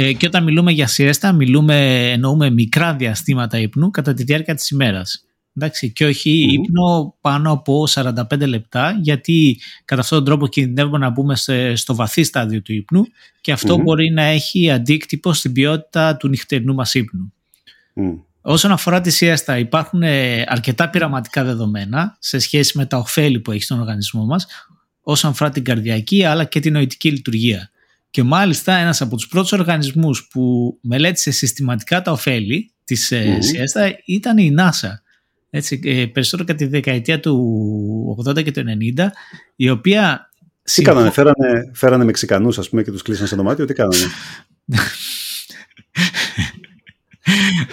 Speaker 1: ε, και όταν μιλούμε για σιέστα, μιλούμε, εννοούμε μικρά διαστήματα ύπνου κατά τη διάρκεια της ημέρας. Εντάξει, και όχι mm ύπνο πάνω από 45 λεπτά, γιατί κατά αυτόν τον τρόπο κινδυνεύουμε να μπούμε στο βαθύ στάδιο του ύπνου και αυτό μπορεί να έχει αντίκτυπο στην ποιότητα του νυχτερινού μας ύπνου. Όσον αφορά τη σιέστα, υπάρχουν ε, αρκετά πειραματικά δεδομένα σε σχέση με τα ωφέλη που έχει στον οργανισμό μας, όσον αφορά την καρδιακή αλλά και την νοητική λειτουργία. Και μάλιστα ένας από τους πρώτους οργανισμούς που μελέτησε συστηματικά τα ωφέλη της mm σιέστα ήταν η NASA. Έτσι, ε, περισσότερο κατά τη δεκαετία του 80 και του 90, η οποία...
Speaker 2: Τι κάνανε, φέρανε, φέρανε Μεξικανούς ας πούμε και τους κλείσαν στο δωμάτιο, τι κάνανε;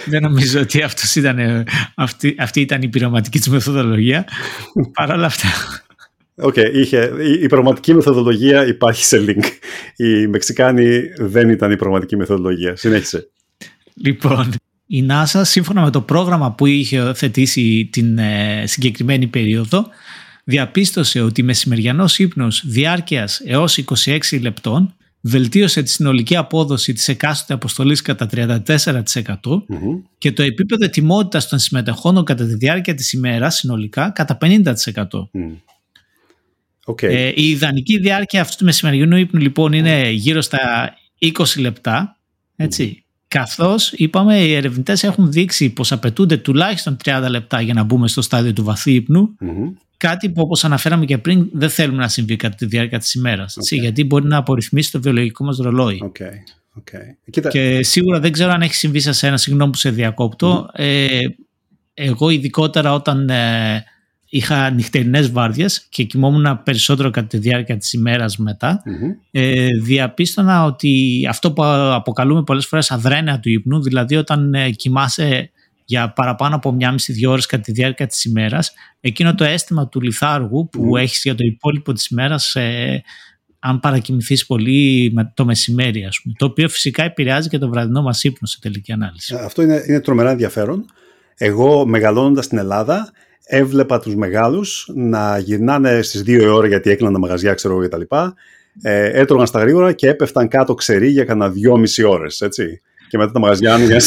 Speaker 1: Δεν νομίζω ότι αυτός ήταν, αυτή, αυτή ήταν η πειραματική της μεθοδολογία. Παρ' όλα αυτά,
Speaker 2: Okay, είχε, η, πραγματική μεθοδολογία υπάρχει σε link. Η Μεξικάνη δεν ήταν η πραγματική μεθοδολογία. Συνέχισε.
Speaker 1: Λοιπόν, η NASA σύμφωνα με το πρόγραμμα που είχε θετήσει την ε, συγκεκριμένη περίοδο διαπίστωσε ότι μεσημεριανός ύπνος διάρκειας έως 26 λεπτών βελτίωσε τη συνολική απόδοση της εκάστοτε αποστολής κατά 34% και το επίπεδο ετοιμότητας των συμμετεχόντων κατά τη διάρκεια της ημέρας συνολικά κατά 50%.
Speaker 2: Okay.
Speaker 1: Ε, η ιδανική διάρκεια αυτού του μεσημεριανού ύπνου λοιπόν είναι γύρω στα 20 λεπτά. Έτσι. Mm. Καθώς είπαμε οι ερευνητές έχουν δείξει πως απαιτούνται τουλάχιστον 30 λεπτά για να μπούμε στο στάδιο του βαθύ ύπνου. Κάτι που όπως αναφέραμε και πριν δεν θέλουμε να συμβεί κατά τη διάρκεια της ημέρας. Έτσι, γιατί μπορεί να απορριθμίσει το βιολογικό μας ρολόι.
Speaker 2: Okay. Okay.
Speaker 1: Και σίγουρα δεν ξέρω αν έχει συμβεί σε ένα συγγνώμη που σε διακόπτω. Ε, εγώ ειδικότερα όταν ε, είχα νυχτερινές βάρδιες και κοιμόμουν περισσότερο κατά τη διάρκεια της ημέρας μετά, ε, διαπίστωνα ότι αυτό που αποκαλούμε πολλές φορές αδρένεια του ύπνου, δηλαδή όταν ε, κοιμάσαι για παραπάνω από μία μισή-δύο ώρες κατά τη διάρκεια της ημέρας, εκείνο το αίσθημα του λιθάργου που mm έχεις για το υπόλοιπο της ημέρας, ε, αν παρακοιμηθείς πολύ με το μεσημέρι, ας πούμε. Το οποίο φυσικά επηρεάζει και το βραδινό μας ύπνο σε τελική ανάλυση.
Speaker 2: Αυτό είναι, είναι τρομερά ενδιαφέρον. Εγώ μεγαλώνοντας στην Ελλάδα έβλεπα τους μεγάλους να γυρνάνε στις 2 ώρα γιατί έκλειναν τα μαγαζιά, ξέρω εγώ κτλ. Ε, έτρωγαν στα γρήγορα και έπεφταν κάτω ξερί για κανένα δυόμιση ώρες, έτσι. Και μετά τα μαγαζιά άνοιγαν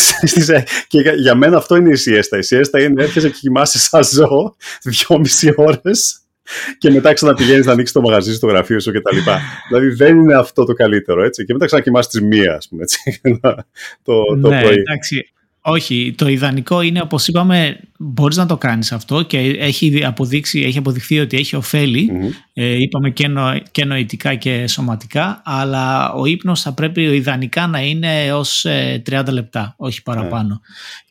Speaker 2: Και για, μένα αυτό είναι η σιέστα. Η σιέστα είναι έρχεσαι και κοιμάσαι σαν ζώο δυόμιση ώρες και μετά ξαναπηγαίνεις να ανοίξεις το μαγαζί στο γραφείο σου κτλ. δηλαδή δεν είναι αυτό το καλύτερο, έτσι. Και μετά ξανακοιμάσαι τη μία, ας πούμε, έτσι. το, το
Speaker 1: ναι, πρωί. Εντάξει. Όχι, το ιδανικό είναι όπως είπαμε μπορείς να το κάνεις αυτό και έχει, αποδείξει, έχει αποδειχθεί ότι έχει ε, είπαμε και, νο, και νοητικά και σωματικά αλλά ο ύπνος θα πρέπει ιδανικά να είναι έως 30 ε, λεπτά, όχι παραπάνω.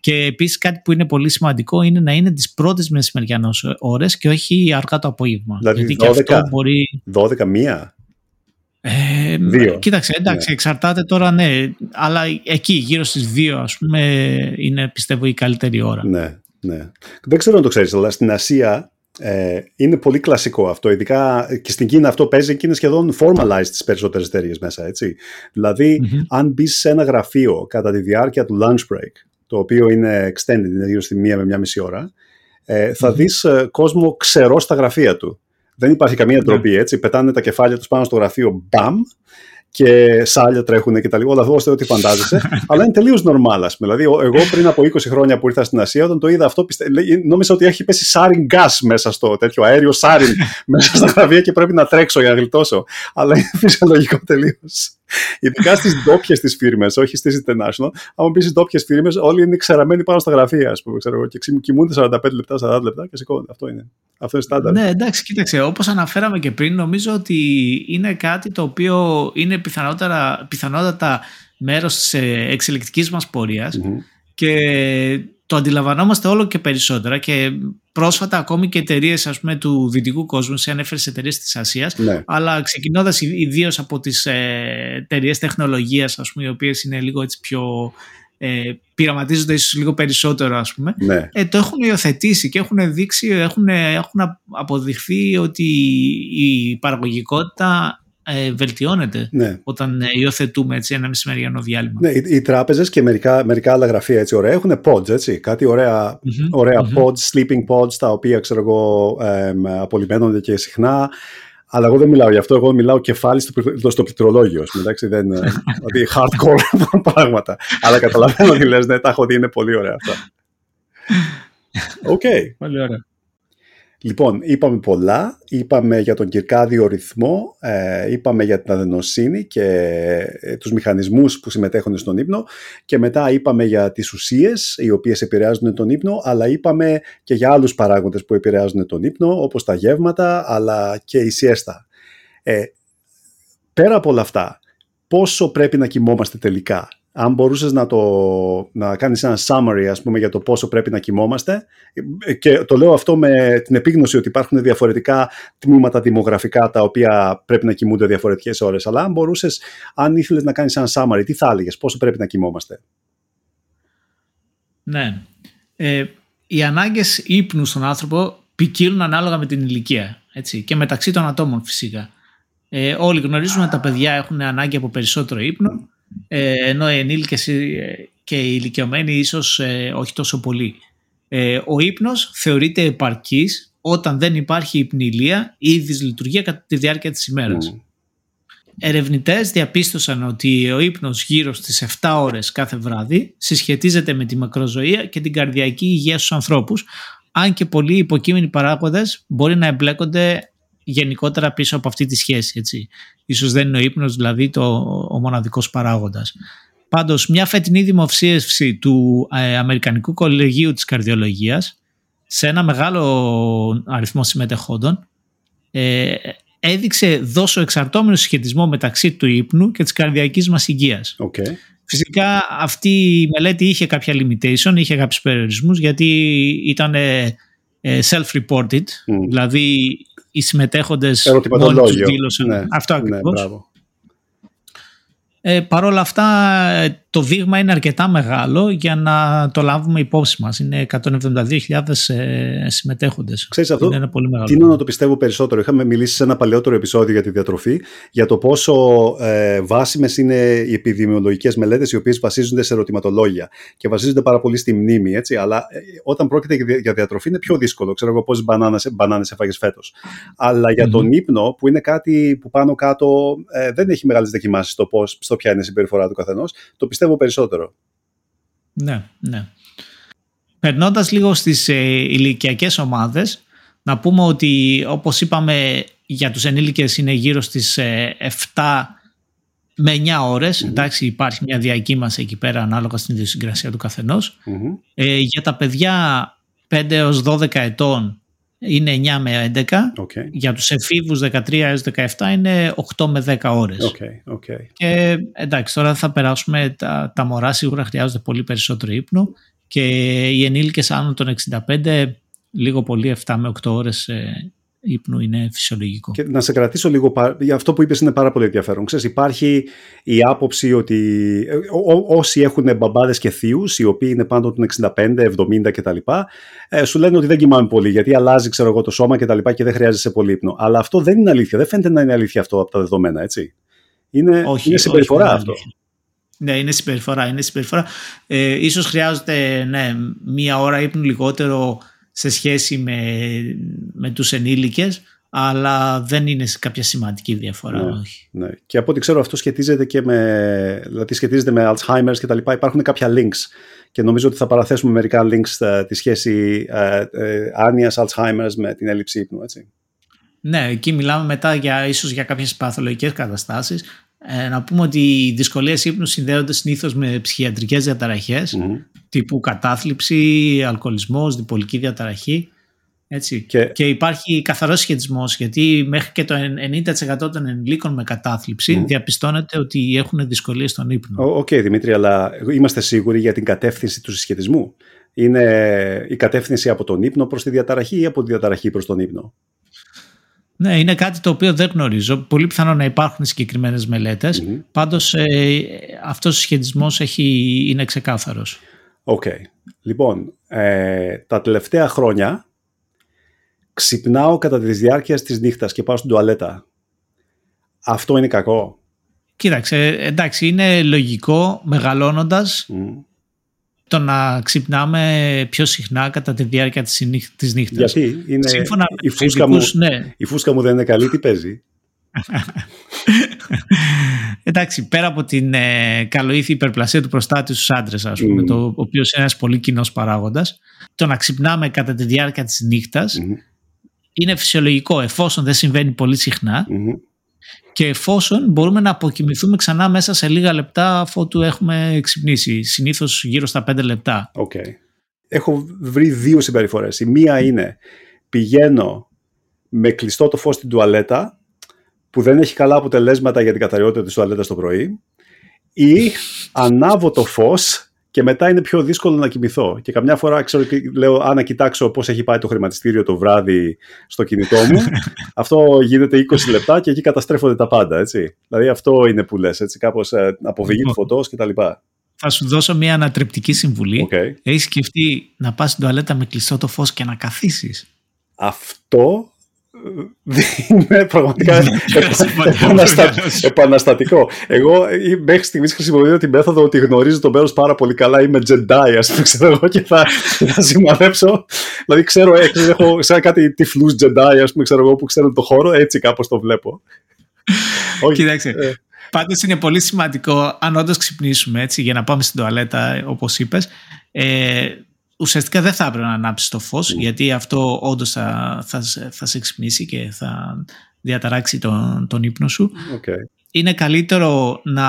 Speaker 1: Και επίσης κάτι που είναι πολύ σημαντικό είναι να είναι τις πρώτες μεσημεριανές ώρες και όχι αργά το απόγευμα.
Speaker 2: Δηλαδή Γιατί 12, αυτό μπορεί... 12 μία.
Speaker 1: Ε, δύο. Κοίταξε, εντάξει, ναι. εξαρτάται τώρα, ναι, αλλά εκεί γύρω στις δύο ας πούμε είναι πιστεύω η καλύτερη ώρα.
Speaker 2: Ναι, ναι. Δεν ξέρω αν το ξέρεις, αλλά στην Ασία ε, είναι πολύ κλασικό αυτό, ειδικά και στην Κίνα αυτό παίζει και είναι σχεδόν formalized στις περισσότερες εταιρείες μέσα, έτσι. δηλαδη αν μπεις σε ένα γραφείο κατά τη διάρκεια του lunch break, το οποίο είναι extended, είναι γύρω στη μία με μία μισή ώρα, ε, θα mm-hmm. δεις ε, κόσμο ξερό στα γραφεία του. Δεν υπάρχει καμία ναι. ντροπή, έτσι. Πετάνε τα κεφάλια τους πάνω στο γραφείο, μπαμ, και σάλια τρέχουν και τα λοιπά. Όλα αυτό ό,τι φαντάζεσαι. αλλά είναι τελείως normal, ας πούμε. Δηλαδή, εγώ πριν από 20 χρόνια που ήρθα στην Ασία, όταν το είδα αυτό, πιστε... νόμιζα ότι έχει πέσει σάριν gas μέσα στο τέτοιο αέριο σάριν μέσα στα γραφεία και πρέπει να τρέξω για να γλιτώσω. Αλλά είναι φυσιολογικό τελείως. Ειδικά στις ντόπιες τις φίρμες, όχι στις international. Αν πεις στις ντόπιες φίρμες, όλοι είναι ξεραμένοι πάνω στα γραφεία, ας πούμε, ξέρω, και κοιμούνται 45 λεπτά, 40 λεπτά και σηκώνονται. Αυτό είναι. Αυτό είναι στάνταρ.
Speaker 1: Ναι, εντάξει, κοίταξε. Όπως αναφέραμε και πριν, νομίζω ότι είναι κάτι το οποίο είναι πιθανότατα μέρος της εξελικτικής μας πορείας. Και το αντιλαμβανόμαστε όλο και περισσότερα και πρόσφατα ακόμη και εταιρείες του δυτικού κόσμου, σε ανέφερες εταιρείες της Ασίας, ναι. αλλά ξεκινώντας ιδίως από τις ε, εταιρείες τεχνολογίας, οι οποίες είναι λίγο έτσι πιο ε, πειραματίζονται ίσως λίγο περισσότερο ας πούμε
Speaker 2: Ναι.
Speaker 1: ε, το έχουν υιοθετήσει και έχουν δείξει, έχουν, έχουν αποδειχθεί ότι η παραγωγικότητα ε, βελτιώνεται
Speaker 2: Ναι.
Speaker 1: όταν ε, υιοθετούμε έτσι, ένα μεσημεριανό διάλειμμα.
Speaker 2: Ναι, οι, οι τράπεζες και μερικά, μερικά άλλα γραφεία έτσι ωραία έχουν pods, έτσι. Κάτι ωραία,
Speaker 1: Μμμ,
Speaker 2: ωραία
Speaker 1: μμμ.
Speaker 2: pods, sleeping pods, τα οποία ξέρω εγώ εμ, απολυμμένονται και συχνά. Αλλά εγώ δεν μιλάω γι' αυτό, εγώ μιλάω κεφάλι στο, πλη- στο πληκτρολόγιο. ας πούμε, Εντάξει, δεν, ε, δηλαδή hardcore πράγματα. Αλλά καταλαβαίνω τι λες, ναι, τα έχω δει, είναι πολύ ωραία αυτά. Οκ.
Speaker 1: Πολύ ωραία.
Speaker 2: Λοιπόν, είπαμε πολλά. Είπαμε για τον κιρκάδιο ρυθμό, ε, είπαμε για την αδενοσίνη και ε, τους μηχανισμούς που συμμετέχουν στον ύπνο και μετά είπαμε για τις ουσίες οι οποίες επηρεάζουν τον ύπνο, αλλά είπαμε και για άλλους παράγοντες που επηρεάζουν τον ύπνο, όπως τα γεύματα, αλλά και η σιέστα. Ε, πέρα από όλα αυτά, πόσο πρέπει να κοιμόμαστε τελικά; Αν μπορούσες να, το, να κάνεις ένα summary ας πούμε, για το πόσο πρέπει να κοιμόμαστε ε, και το λέω αυτό με την επίγνωση ότι υπάρχουν διαφορετικά τμήματα δημογραφικά τα οποία πρέπει να κοιμούνται διαφορετικές ώρες αλλά αν μπορούσες, αν ήθελες να κάνεις ένα summary τι θα έλεγες, πόσο πρέπει να κοιμόμαστε;
Speaker 1: Ναι. Ε, οι ανάγκες ύπνου στον άνθρωπο ποικίλουν ανάλογα με την ηλικία. Έτσι, και μεταξύ των ατόμων φυσικά. Ε, όλοι γνωρίζουμε ότι τα παιδιά έχουν ανάγκη από περισσότερο ύπνο, ε, ενώ οι ενήλικες ε, και οι ηλικιωμένοι ίσως ε, όχι τόσο πολύ. Ε, ο ύπνος θεωρείται επαρκής όταν δεν υπάρχει υπνηλία ή δυσλειτουργία κατά τη διάρκεια της ημέρας.
Speaker 2: Μμ.
Speaker 1: Ερευνητές διαπίστωσαν ότι ο ύπνος γύρω στις 7 ώρες κάθε βράδυ συσχετίζεται με τη μακροζωία και την καρδιακή υγεία στους ανθρώπους, αν και πολλοί υποκείμενοι παράγοντες μπορεί να εμπλέκονται γενικότερα πίσω από αυτή τη σχέση. Έτσι. Ίσως δεν είναι ο ύπνος δηλαδή το, ο μοναδικός παράγοντας. Πάντως μια φετινή δημοσίευση του ε, Αμερικανικού Κολεγίου της Καρδιολογίας σε ένα μεγάλο αριθμό συμμετεχόντων ε, έδειξε δοσοεξαρτώμενο συσχετισμό μεταξύ του ύπνου και της καρδιακής μας υγείας.
Speaker 2: Οκ.
Speaker 1: Φυσικά αυτή η μελέτη είχε κάποια limitation, είχε κάποιους περιορισμούς γιατί ήταν ε, ε, self-reported,
Speaker 2: Μμ.
Speaker 1: δηλαδή οι συμμετέχοντες μόνοι τους
Speaker 2: Ερωτηματολόγιο.
Speaker 1: δήλωσαν
Speaker 2: Ναι,
Speaker 1: αυτό
Speaker 2: ναι,
Speaker 1: ακριβώς.
Speaker 2: μπράβο.
Speaker 1: Ε, Παρ' όλα αυτά ε, το δείγμα είναι αρκετά μεγάλο για να το λάβουμε υπόψη μας. Είναι 172.000 ε, συμμετέχοντες.
Speaker 2: Ξέρεις αυτό,
Speaker 1: είναι ένα πολύ μεγάλο.
Speaker 2: Τίνω να το πιστεύω περισσότερο. Είχαμε μιλήσει σε ένα παλαιότερο επεισόδιο για τη διατροφή, για το πόσο ε, βάσιμες είναι οι επιδημιολογικές μελέτες οι οποίες βασίζονται σε ερωτηματολόγια και βασίζονται πάρα πολύ στη μνήμη. Έτσι, αλλά ε, όταν πρόκειται για δια- για διατροφή είναι πιο δύσκολο. Ξέρω εγώ πόσες μπανάνες, μπανάνες έφαγες φέτος. Αλλά για τον
Speaker 1: Μμμ.
Speaker 2: ύπνο, που είναι κάτι που πάνω κάτω ε, δεν έχει μεγάλες δοκιμάσεις στο, πώς, στο ποια είναι η συμπεριφορά του καθενός, το πιστεύω περισσότερο.
Speaker 1: Ναι, ναι. Περνώντας λίγο στις ε, ηλικιακές ομάδες, να πούμε ότι όπως είπαμε για τους ενήλικες είναι γύρω στις ε, 7 με 9 ώρες.
Speaker 2: Μμμ.
Speaker 1: Εντάξει, υπάρχει μια διακύμανση εκεί πέρα ανάλογα στην ιδιοσυγκρασία του καθενός.
Speaker 2: Μμμ.
Speaker 1: Ε, για τα παιδιά 5 έως 12 ετών είναι 9 με 11.
Speaker 2: Οκ.
Speaker 1: Για τους εφήβους 13 έως 17 είναι 8 με 10 ώρες.
Speaker 2: OK, OK.
Speaker 1: Και εντάξει, τώρα θα περάσουμε. Τα, τα μωρά σίγουρα χρειάζονται πολύ περισσότερο ύπνο και οι ενήλικες άνω των 65, λίγο πολύ 7 με 8 ώρες ε, ύπνου είναι φυσιολογικό.
Speaker 2: Και να σε κρατήσω λίγο, πα- για αυτό που είπες είναι πάρα πολύ ενδιαφέρον. Ξέρεις, υπάρχει η άποψη ότι ε, ό- ό- όσοι έχουν μπαμπάδες και θείους, οι οποίοι είναι πάνω των 65, 70 κτλ, ε, σου λένε ότι δεν κοιμάμαι πολύ, γιατί αλλάζει ξέρω εγώ, το σώμα κτλ. Και, και δεν χρειάζεσαι πολύ ύπνο. Αλλά αυτό δεν είναι αλήθεια. Δεν φαίνεται να είναι αλήθεια αυτό από τα δεδομένα, έτσι. Είναι,
Speaker 1: Όχι,
Speaker 2: είναι συμπεριφορά
Speaker 1: όχι,
Speaker 2: αυτό.
Speaker 1: είναι Ναι, είναι συμπεριφορά. Είναι συμπεριφορά. Ε, ίσως χρειάζεται ναι, μία ώρα ύπνου λιγότερο σε σχέση με, με τους ενήλικες, αλλά δεν είναι σε κάποια σημαντική διαφορά.
Speaker 2: Ναι.
Speaker 1: όχι.
Speaker 2: Ναι. Και από ό,τι ξέρω αυτό σχετίζεται και με, δηλαδή σχετίζεται με Alzheimer's και τα λοιπά. Υπάρχουν κάποια links και νομίζω ότι θα παραθέσουμε μερικά links ε, τη σχέση ε, ε, άνοιας Alzheimer's με την έλλειψη ύπνου, έτσι.
Speaker 1: Ναι, εκεί μιλάμε μετά για, ίσως για κάποιες παθολογικές καταστάσεις. Ε, να πούμε ότι οι δυσκολίες ύπνου συνδέονται συνήθως με ψυχιατρικές διαταραχές,
Speaker 2: Μμμ.
Speaker 1: τύπου κατάθλιψη, αλκοολισμός, διπολική διαταραχή. Έτσι.
Speaker 2: Και-
Speaker 1: Και... υπάρχει καθαρός συσχετισμός γιατί μέχρι και το 90% των ενηλίκων με κατάθλιψη
Speaker 2: Μμμ.
Speaker 1: διαπιστώνεται ότι έχουν δυσκολίες στον ύπνο.
Speaker 2: Ο- Οκ, Δημήτρη, αλλά είμαστε σίγουροι για την κατεύθυνση του συσχετισμού; Είναι η κατεύθυνση από τον ύπνο προς τη διαταραχή ή από τη διαταραχή προς τον ύπνο;
Speaker 1: Ναι, είναι κάτι το οποίο δεν γνωρίζω. Πολύ πιθανό να υπάρχουν συγκεκριμένες μελέτες. Mm-hmm. Πάντως ε, αυτός ο συσχετισμός έχει, είναι ξεκάθαρος.
Speaker 2: OK. Okay. Λοιπόν, ε, τα τελευταία χρόνια ξυπνάω κατά τη διάρκεια της νύχτας και πάω στην τουαλέτα. Αυτό είναι κακό;
Speaker 1: Κοίταξε, εντάξει, είναι λογικό μεγαλώνοντας το να ξυπνάμε πιο συχνά κατά τη διάρκεια της, της νύχτας.
Speaker 2: Γιατί είναι Σύμφωνα η, φούσκα μου, ναι. η φούσκα μου δεν είναι καλή, τι παίζει;
Speaker 1: Εντάξει, πέρα από την ε, καλοήθη υπερπλασία του προστάτη στους άντρες, ας πούμε, το οποίο είναι ένας πολύ κοινός παράγοντας, το να ξυπνάμε κατά τη διάρκεια της νύχτας είναι φυσιολογικό εφόσον δεν συμβαίνει πολύ και εφόσον μπορούμε να αποκοιμηθούμε ξανά μέσα σε λίγα λεπτά αφού του έχουμε ξυπνήσει, συνήθως γύρω στα πέντε λεπτά.
Speaker 2: Okay. Έχω βρει δύο συμπεριφορές. Η μία είναι πηγαίνω με κλειστό το φως στην τουαλέτα που δεν έχει καλά αποτελέσματα για την καθαριότητα της τουαλέτας το πρωί ή ανάβω το φως και μετά είναι πιο δύσκολο να κοιμηθώ. Και καμιά φορά ξέρω, λέω, αν να κοιτάξω πώς έχει πάει το χρηματιστήριο το βράδυ στο κινητό μου, αυτό γίνεται 20 λεπτά και εκεί καταστρέφονται τα πάντα. Έτσι. Δηλαδή αυτό είναι που λες, κάπως ε, αποβηγή του φωτός κτλ.
Speaker 1: Θα σου δώσω μια ανατρεπτική συμβουλή. Okay. Έχεις σκεφτεί να πας στην τουαλέτα με κλειστό το φως και να καθίσεις;
Speaker 2: Αυτό είναι πραγματικά επαναστατικό. Εγώ μέχρι στιγμής χρησιμοποιώ τη μέθοδο ότι γνωρίζω το μέρος πάρα πολύ καλά. Είμαι Jedi, ας πούμε, ξέρω εγώ, και θα, θα σημαδέψω. Δηλαδή, ξέρω, έχω σαν κάτι τυφλούς Jedi, ας πούμε, ξέρω εγώ, που ξέρουν το χώρο, έτσι κάπως το βλέπω.
Speaker 1: Κοίταξε. Ε. Πάντως είναι πολύ σημαντικό, αν όντως ξυπνήσουμε έτσι, για να πάμε στην τουαλέτα, όπως είπες, ε, ουσιαστικά δεν θα έπρεπε να ανάψεις το φως γιατί αυτό όντως θα, θα, θα σε ξυπνήσει και θα διαταράξει τον, τον ύπνο σου.
Speaker 2: Okay.
Speaker 1: Είναι καλύτερο να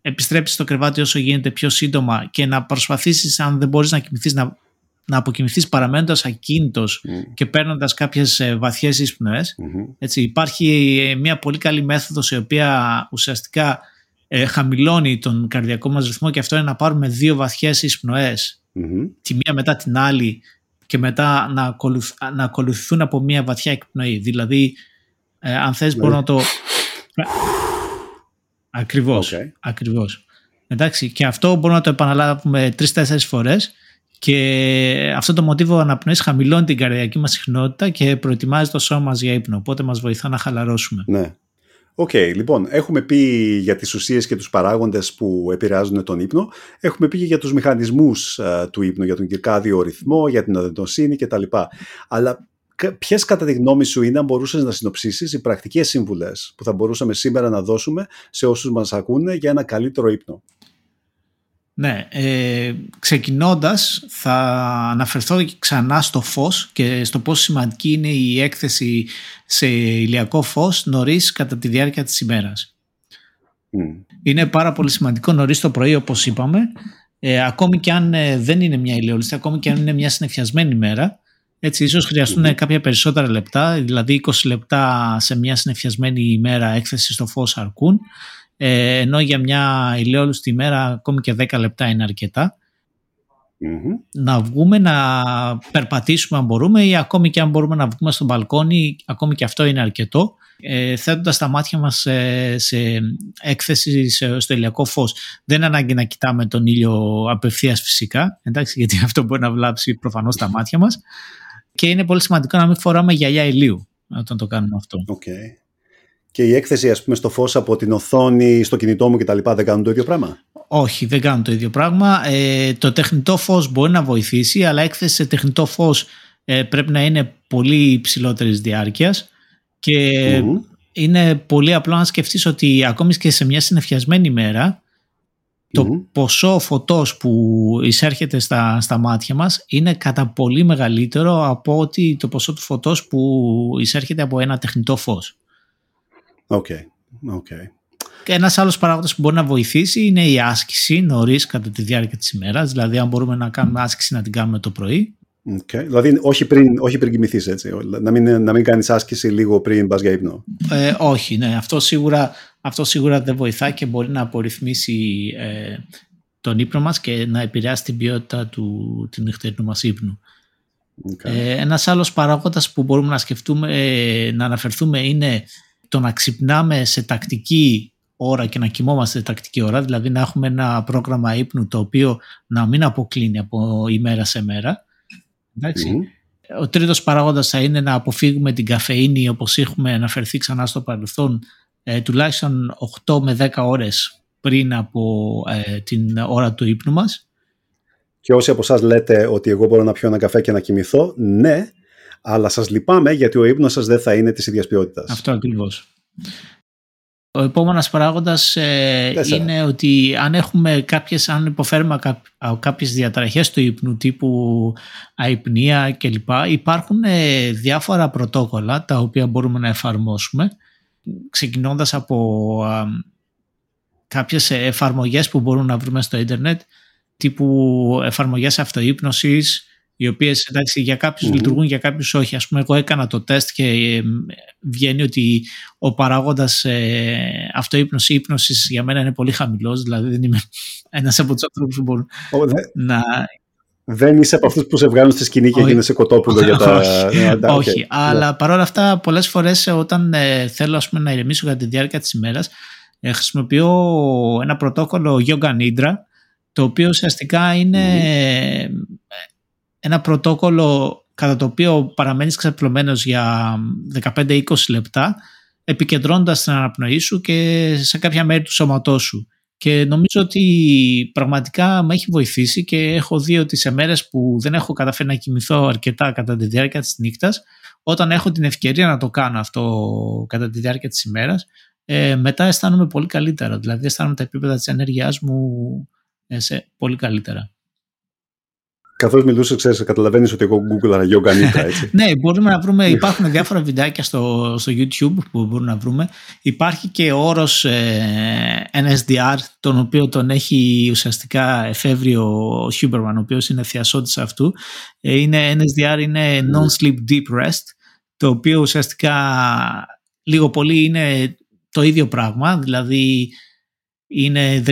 Speaker 1: επιστρέψεις στο κρεβάτι όσο γίνεται πιο σύντομα και να προσπαθήσεις αν δεν μπορείς να κοιμηθείς να, να αποκοιμηθείς παραμένοντας ακίνητος και παίρνοντας κάποιες ε, βαθιές εισπνοές. Έτσι, υπάρχει ε, μια πολύ καλή μέθοδος η οποία ουσιαστικά ε, χαμηλώνει τον καρδιακό μας ρυθμό και αυτό είναι να πάρουμε δύο βαθιές εισπνοές mm τη μία μετά την άλλη και μετά να, ακολουθ, να ακολουθούν από μία βαθιά εκπνοή. Δηλαδή, ε, αν θες ναι. μπορώ να το... Ακριβώς, okay. ακριβώς. Εντάξει, και αυτό μπορούμε να το επαναλάβουμε τρεις-τέσσερις φορές και αυτό το μοτίβο αναπνοής χαμηλώνει την καρδιακή μας συχνότητα και προετοιμάζει το σώμα μας για ύπνο, οπότε μας βοηθά να χαλαρώσουμε.
Speaker 2: Ναι. OK, okay, λοιπόν, έχουμε πει για τις ουσίες και τους παράγοντες που επηρεάζουν τον ύπνο. Έχουμε πει και για τους μηχανισμούς ε, του ύπνου, για τον κιρκάδιο ρυθμό, για την αδενοσίνη κτλ. Αλλά ποιες κατά τη γνώμη σου είναι, αν μπορούσες να συνοψίσεις, οι πρακτικές συμβουλές που θα μπορούσαμε σήμερα να δώσουμε σε όσους μας ακούνε για ένα καλύτερο ύπνο;
Speaker 1: Ναι, ε, ξεκινώντας θα αναφερθώ ξανά στο φως και στο πόσο σημαντική είναι η έκθεση σε ηλιακό φως νωρίς κατά τη διάρκεια της ημέρας. Είναι πάρα πολύ σημαντικό νωρίς το πρωί όπως είπαμε, ε, ακόμη και αν ε, δεν είναι μια ηλιόλουστη, ακόμη και αν είναι μια συνεφιασμένη ημέρα, έτσι ίσως κάποια περισσότερα λεπτά, δηλαδή 20 λεπτά σε μια συνεφιασμένη ημέρα έκθεση στο φως αρκούν ε, ενώ για μια ηλιόλουστη ημέρα ακόμη και 10 λεπτά είναι Να βγούμε, να περπατήσουμε αν μπορούμε ή ακόμη και αν μπορούμε να βγούμε στο μπαλκόνι, ακόμη και αυτό είναι αρκετό, ε, θέτοντας τα μάτια μας σε, σε έκθεση στο ηλιακό φως. Δεν είναι ανάγκη να κοιτάμε τον ήλιο απευθείας φυσικά, εντάξει, γιατί αυτό μπορεί να βλάψει προφανώς τα μάτια μας και είναι πολύ σημαντικό να μην φοράμε γυαλιά ηλίου όταν το κάνουμε αυτό.
Speaker 2: Okay και η έκθεση ας πούμε στο φως από την οθόνη, στο κινητό μου κτλ. δεν κάνουν το ίδιο πράγμα;
Speaker 1: Όχι, δεν κάνουν το ίδιο πράγμα. Ε, το τεχνητό φως μπορεί να βοηθήσει, αλλά έκθεση σε τεχνητό φως ε, πρέπει να είναι πολύ υψηλότερης διάρκειας και είναι πολύ απλό να σκεφτείς ότι ακόμη και σε μια συννεφιασμένη μέρα το ποσό φωτός που εισέρχεται στα, στα μάτια μας είναι κατά πολύ μεγαλύτερο από ότι το ποσό του φωτός που εισέρχεται από ένα τεχνητό φως.
Speaker 2: OK. Okay.
Speaker 1: Και ένας άλλος παράγοντας που μπορεί να βοηθήσει είναι η άσκηση νωρίς κατά τη διάρκεια της ημέρας. Δηλαδή, αν μπορούμε να κάνουμε άσκηση, να την κάνουμε το πρωί.
Speaker 2: Okay. Δηλαδή, όχι πριν, όχι πριν κοιμηθείς, έτσι. Να μην, να μην κάνεις άσκηση λίγο πριν πας για ύπνο.
Speaker 1: Ε, όχι, ναι. Αυτό σίγουρα, αυτό σίγουρα δεν βοηθά και μπορεί να απορριθμίσει ε, τον ύπνο μας και να επηρεάσει την ποιότητα του, του νυχτερινού μας ύπνου. Okay. Ε, ένας άλλος παράγοντας που μπορούμε να σκεφτούμε, ε, να αναφερθούμε είναι το να ξυπνάμε σε τακτική ώρα και να κοιμόμαστε σε τακτική ώρα, δηλαδή να έχουμε ένα πρόγραμμα ύπνου το οποίο να μην αποκλίνει από ημέρα σε μέρα. Ο τρίτος παράγοντας θα είναι να αποφύγουμε την καφεΐνη όπως έχουμε αναφερθεί ξανά στο παρελθόν ε, τουλάχιστον 8 με 10 ώρες πριν από ε, την ώρα του ύπνου μας.
Speaker 2: Και όσοι από εσάς λέτε ότι εγώ μπορώ να πιω ένα καφέ και να κοιμηθώ, ναι, αλλά σας λυπάμαι γιατί ο ύπνος σας δεν θα είναι της ίδιας ποιότητας.
Speaker 1: Αυτό ακριβώς. Ο επόμενος παράγοντας ε, είναι ότι αν έχουμε κάποιες, αν υποφέρουμε από κάποιες διαταραχές του ύπνου τύπου αϊπνία κλπ. Υπάρχουν ε, διάφορα πρωτόκολλα τα οποία μπορούμε να εφαρμόσουμε ξεκινώντας από α, κάποιες εφαρμογές που μπορούμε να βρούμε στο ίντερνετ τύπου εφαρμογές αυτοείπνωσης οι οποίες εντάξει, για καποιους λειτουργούν, για κάποιους όχι. Ας πούμε, εγώ έκανα το τεστ και ε, βγαίνει ότι ο παράγοντας ε, αυτοείπνωση ύπνωσης για μένα είναι πολύ χαμηλός, δηλαδή δεν είμαι ένας από τους ανθρώπους που μπορούν να...
Speaker 2: Δεν είσαι από αυτούς που σε βγάλουν στη σκηνή και γίνεσαι κοτόπουλο για τα.
Speaker 1: Όχι, όχι. αλλά παρόλα αυτά, πολλές φορές όταν ε, θέλω ας πούμε, να ηρεμήσω για τη διάρκεια της ημέρας, ε, χρησιμοποιώ ένα πρωτόκολλο Yoga Nidra, το οποίο ουσιαστικά είναι ένα πρωτόκολλο κατά το οποίο παραμένεις ξαπλωμένος για 15-20 λεπτά επικεντρώνοντας την αναπνοή σου και σε κάποια μέρη του σώματός σου. Και νομίζω ότι πραγματικά με έχει βοηθήσει και έχω δει ότι σε μέρες που δεν έχω καταφέρει να κοιμηθώ αρκετά κατά τη διάρκεια της νύχτας, όταν έχω την ευκαιρία να το κάνω αυτό κατά τη διάρκεια της ημέρας, ε, μετά αισθάνομαι πολύ καλύτερα. Δηλαδή αισθάνομαι τα επίπεδα της ενέργειάς μου ε, σε πολύ καλύτερα.
Speaker 2: Καθώς μιλούσε, ξέρεις, καταλαβαίνεις ότι εγώ Google yoga nidra, έτσι.
Speaker 1: ναι, μπορούμε να βρούμε. Υπάρχουν διάφορα βιντεάκια στο, στο YouTube που μπορούμε να βρούμε. Υπάρχει και ο όρος ε, NSDR, τον οποίο τον έχει ουσιαστικά εφεύρει ο Huberman, ο οποίος είναι θειασότης αυτού. Ε, είναι, NSDR είναι Non-Sleep Deep Rest, το οποίο ουσιαστικά λίγο πολύ είναι το ίδιο πράγμα. Δηλαδή είναι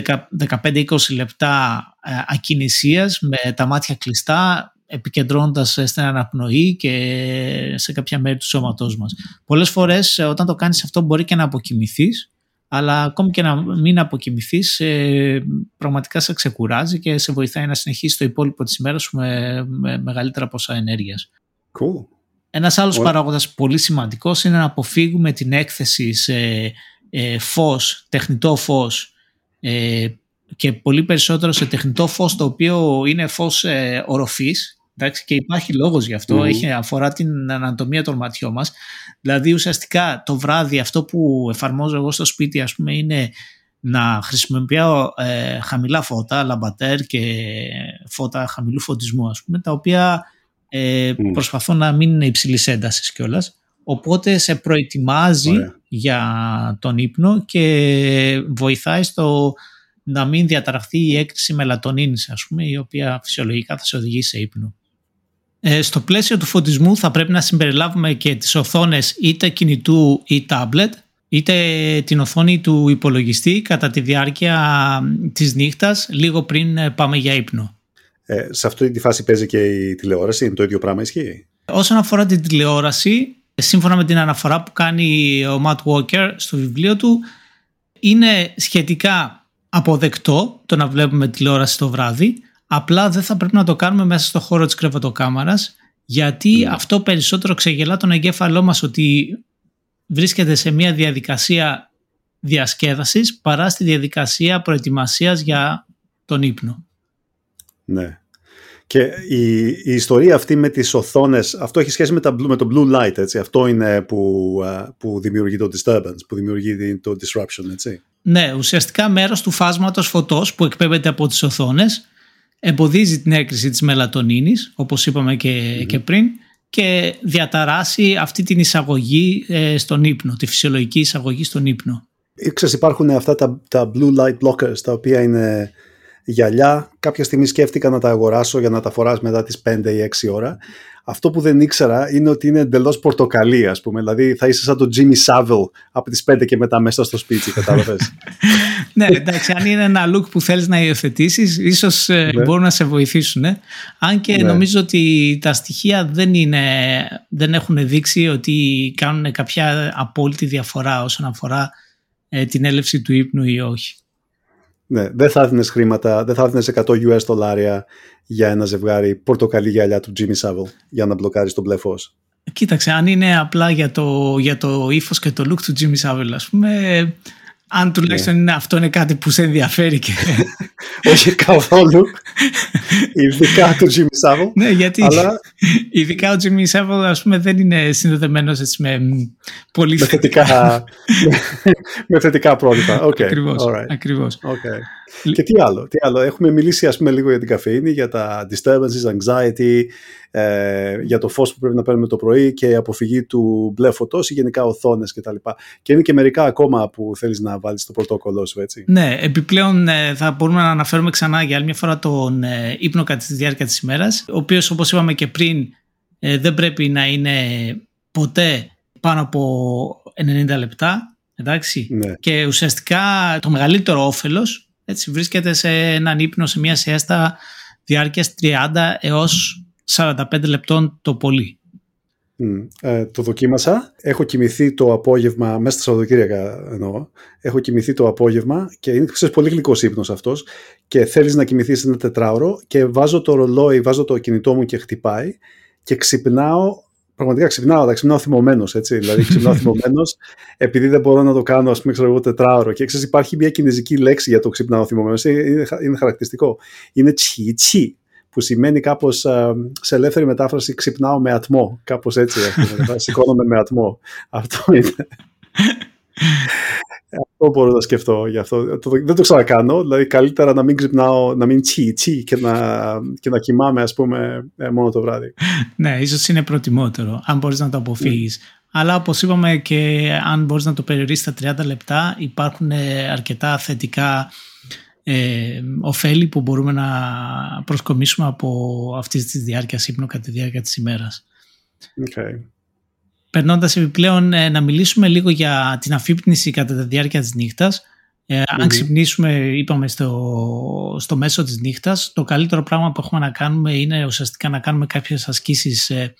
Speaker 1: 15-20 λεπτά ε, ακινησίας με τα μάτια κλειστά επικεντρώνοντας στην αναπνοή και σε κάποια μέρη του σώματός μας. Πολλές φορές ε, όταν το κάνεις αυτό μπορεί και να αποκοιμηθείς αλλά ακόμη και να μην αποκοιμηθείς ε, πραγματικά σε ξεκουράζει και σε βοηθάει να συνεχίσει το υπόλοιπο της ημέρας σου με, μεγαλύτερα ποσά ενέργειας.
Speaker 2: Cool.
Speaker 1: Ένας άλλος well. παράγοντας πολύ σημαντικός είναι να αποφύγουμε την έκθεση σε φως, τεχνητό φως ε, και πολύ περισσότερο σε τεχνητό φως το οποίο είναι φως ε, οροφής εντάξει, και υπάρχει λόγος γι' αυτό, έχει, αφορά την ανατομία των ματιών μας. Δηλαδή ουσιαστικά το βράδυ αυτό που εφαρμόζω εγώ στο σπίτι ας πούμε είναι να χρησιμοποιώ ε, χαμηλά φώτα, λαμπατέρ και φώτα χαμηλού φωτισμού ας πούμε, τα οποία ε, προσπαθώ να μην είναι υψηλής έντασης κιόλας. Οπότε σε προετοιμάζει για τον ύπνο και βοηθάει στο να μην διαταραχθεί η έκρηση μελατονίνης ας πούμε η οποία φυσιολογικά θα σε οδηγήσει σε ύπνο. Ε, στο πλαίσιο του φωτισμού θα πρέπει να συμπεριλάβουμε και τις οθόνες είτε κινητού ή τάμπλετ είτε την οθόνη του υπολογιστή κατά τη διάρκεια της νύχτας λίγο πριν ε, πάμε για ύπνο.
Speaker 2: Ε, σε αυτή τη φάση παίζει και η τηλεόραση, είναι το ίδιο πράγμα ισχύει;
Speaker 1: Όσον αφορά την τηλεόραση, σύμφωνα με την αναφορά που κάνει ο Matt Walker στο βιβλίο του, είναι σχετικά αποδεκτό το να βλέπουμε τηλεόραση το βράδυ, απλά δεν θα πρέπει να το κάνουμε μέσα στο χώρο της κρεβατοκάμαρας, γιατί ναι. αυτό περισσότερο ξεγελά τον εγκέφαλό μας ότι βρίσκεται σε μια διαδικασία διασκέδασης παρά στη διαδικασία προετοιμασίας για τον ύπνο.
Speaker 2: Ναι. Και η, η ιστορία αυτή με τις οθόνες, αυτό έχει σχέση με, τα, με το blue light, έτσι. Αυτό είναι που, που δημιουργεί το disturbance, που δημιουργεί το disruption, έτσι.
Speaker 1: Ναι, ουσιαστικά μέρος του φάσματος φωτός που εκπέμπεται από τις οθόνες εμποδίζει την έκρηση της μελατονίνης, όπως είπαμε και, και πριν, και διαταράσει αυτή την εισαγωγή ε, στον ύπνο, τη φυσιολογική εισαγωγή στον ύπνο.
Speaker 2: Ξέρεις, υπάρχουν αυτά τα, τα blue light blockers, τα οποία είναι γυαλιά. Κάποια στιγμή σκέφτηκα να τα αγοράσω για να τα φοράς μετά τις 5 ή 6 ώρα. Αυτό που δεν ήξερα είναι ότι είναι εντελώς πορτοκαλί, ας πούμε. Δηλαδή θα είσαι σαν τον Jimmy Savile από τις 5 και μετά μέσα στο σπίτι, κατάλαβες.
Speaker 1: ναι, εντάξει, αν είναι ένα look που θέλεις να υιοθετήσεις, ίσως ε, ναι. μπορούν να σε βοηθήσουν. Ε. Αν και ναι. νομίζω ότι τα στοιχεία δεν, είναι, δεν έχουν δείξει ότι κάνουν κάποια απόλυτη διαφορά όσον αφορά ε, την έλευση του ύπνου ή όχι.
Speaker 2: Ναι, δεν θα έδινες χρήματα, δεν θα έδινες 100 US δολάρια για ένα ζευγάρι πορτοκαλί γυαλιά του Jimmy Savile για να μπλοκάρεις τον μπλε φως.
Speaker 1: Κοίταξε, αν είναι απλά για το, για το ύφος και το look του Jimmy Savile, ας πούμε, αν τουλάχιστον ναι. είναι, αυτό είναι κάτι που σε ενδιαφέρει και...
Speaker 2: Όχι καθόλου. ειδικά το Jimmy Savile.
Speaker 1: Ναι, γιατί αλλά... ειδικά ο Jimmy Savile ας πούμε δεν είναι συνδεδεμένος έτσι με πολύ...
Speaker 2: Με θετικά, με θετικά πρότυπα. Okay.
Speaker 1: Ακριβώς. ακριβώς.
Speaker 2: Okay. Και τι άλλο, τι άλλο; Έχουμε μιλήσει ας πούμε λίγο για την καφεΐνη, για τα disturbances, anxiety, ε, για το φως που πρέπει να παίρνουμε το πρωί και η αποφυγή του μπλε φωτός ή γενικά οθόνες κτλ. Και, και είναι και μερικά ακόμα που θέλεις να βάλεις στο πρωτόκολλό σου, έτσι.
Speaker 1: Ναι, επιπλέον ε, θα μπορούμε να αναφέρουμε ξανά για άλλη μια φορά τον ε, ύπνο κατά τη διάρκεια της ημέρας, ο οποίος όπως είπαμε και πριν ε, δεν πρέπει να είναι ποτέ πάνω από 90 λεπτά, εντάξει. Ναι. Και ουσιαστικά το μεγαλύτερο όφελος έτσι, βρίσκεται σε έναν ύπνο, σε μια σιέστα διάρκειας 30 έως 45 λεπτών το πολύ.
Speaker 2: Ε, το δοκίμασα. Έχω κοιμηθεί το απόγευμα, μέσα στα Σαββατοκύριακα εννοώ. Έχω κοιμηθεί το απόγευμα και είναι ξέρεις, πολύ γλυκός ύπνος αυτός. Και θέλεις να κοιμηθείς ένα τετράωρο και βάζω το ρολόι, βάζω το κινητό μου και χτυπάει και ξυπνάω πραγματικά ξυπνάω, αλλά ξυπνάω θυμωμένος. Δηλαδή, ξυπνάω θυμωμένος, επειδή δεν μπορώ να το κάνω, ας πούμε, ξέρω εγώ, τετράωρο. Και ξέρεις, υπάρχει μια κινέζικη λέξη για το ξυπνάω θυμωμένος. Είναι, είναι χαρακτηριστικό. Είναι τσι τσι, που σημαίνει κάπως σε ελεύθερη μετάφραση ξυπνάω με ατμό. Κάπως έτσι, σηκώνομαι με ατμό. Αυτό είναι. Αυτό μπορώ να σκεφτώ γι' αυτό. Δεν το ξανακάνω. Δηλαδή, καλύτερα να μην ξυπνάω, να μην τσι τσι και να, και να κοιμάμαι, ας πούμε, ε, μόνο το βράδυ.
Speaker 1: ναι, ίσως είναι προτιμότερο, αν μπορείς να το αποφύγεις. Mm. Αλλά όπως είπαμε και αν μπορείς να το περιορίσεις στα 30 λεπτά, υπάρχουν ε, αρκετά θετικά ε, ωφέλη που μπορούμε να προσκομίσουμε από αυτής της διάρκειας ύπνο κατά τη διάρκεια της ημέρας.
Speaker 2: Okay.
Speaker 1: Περνώντας επιπλέον ε, να μιλήσουμε λίγο για την αφύπνιση κατά τη διάρκεια της νύχτας. Ε, Αν ξυπνήσουμε, είπαμε, στο, στο μέσο της νύχτας, το καλύτερο πράγμα που έχουμε να κάνουμε είναι ουσιαστικά να κάνουμε κάποιες ασκήσεις ε,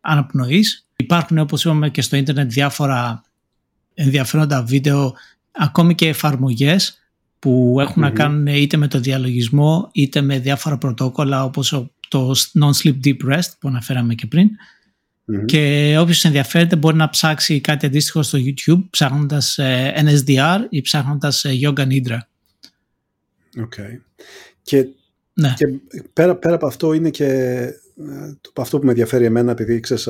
Speaker 1: αναπνοής. Υπάρχουν, όπως είπαμε και στο ίντερνετ, διάφορα ενδιαφέροντα βίντεο, ακόμη και εφαρμογές που εχουν να κάνουν είτε με το διαλογισμό, είτε με διάφορα πρωτόκολλα, όπως το Non-Sleep Deep Rest που αναφέραμε και πριν. Mm-hmm. Και όποιος ενδιαφέρεται μπορεί να ψάξει κάτι αντίστοιχο στο YouTube ψάχνοντας ε, NSDR ή ψάχνοντας ε, Yoga Nidra.
Speaker 2: Okay. Και, ναι. και πέρα, πέρα από αυτό είναι και ε, αυτό που με ενδιαφέρει εμένα επειδή ξέρεις,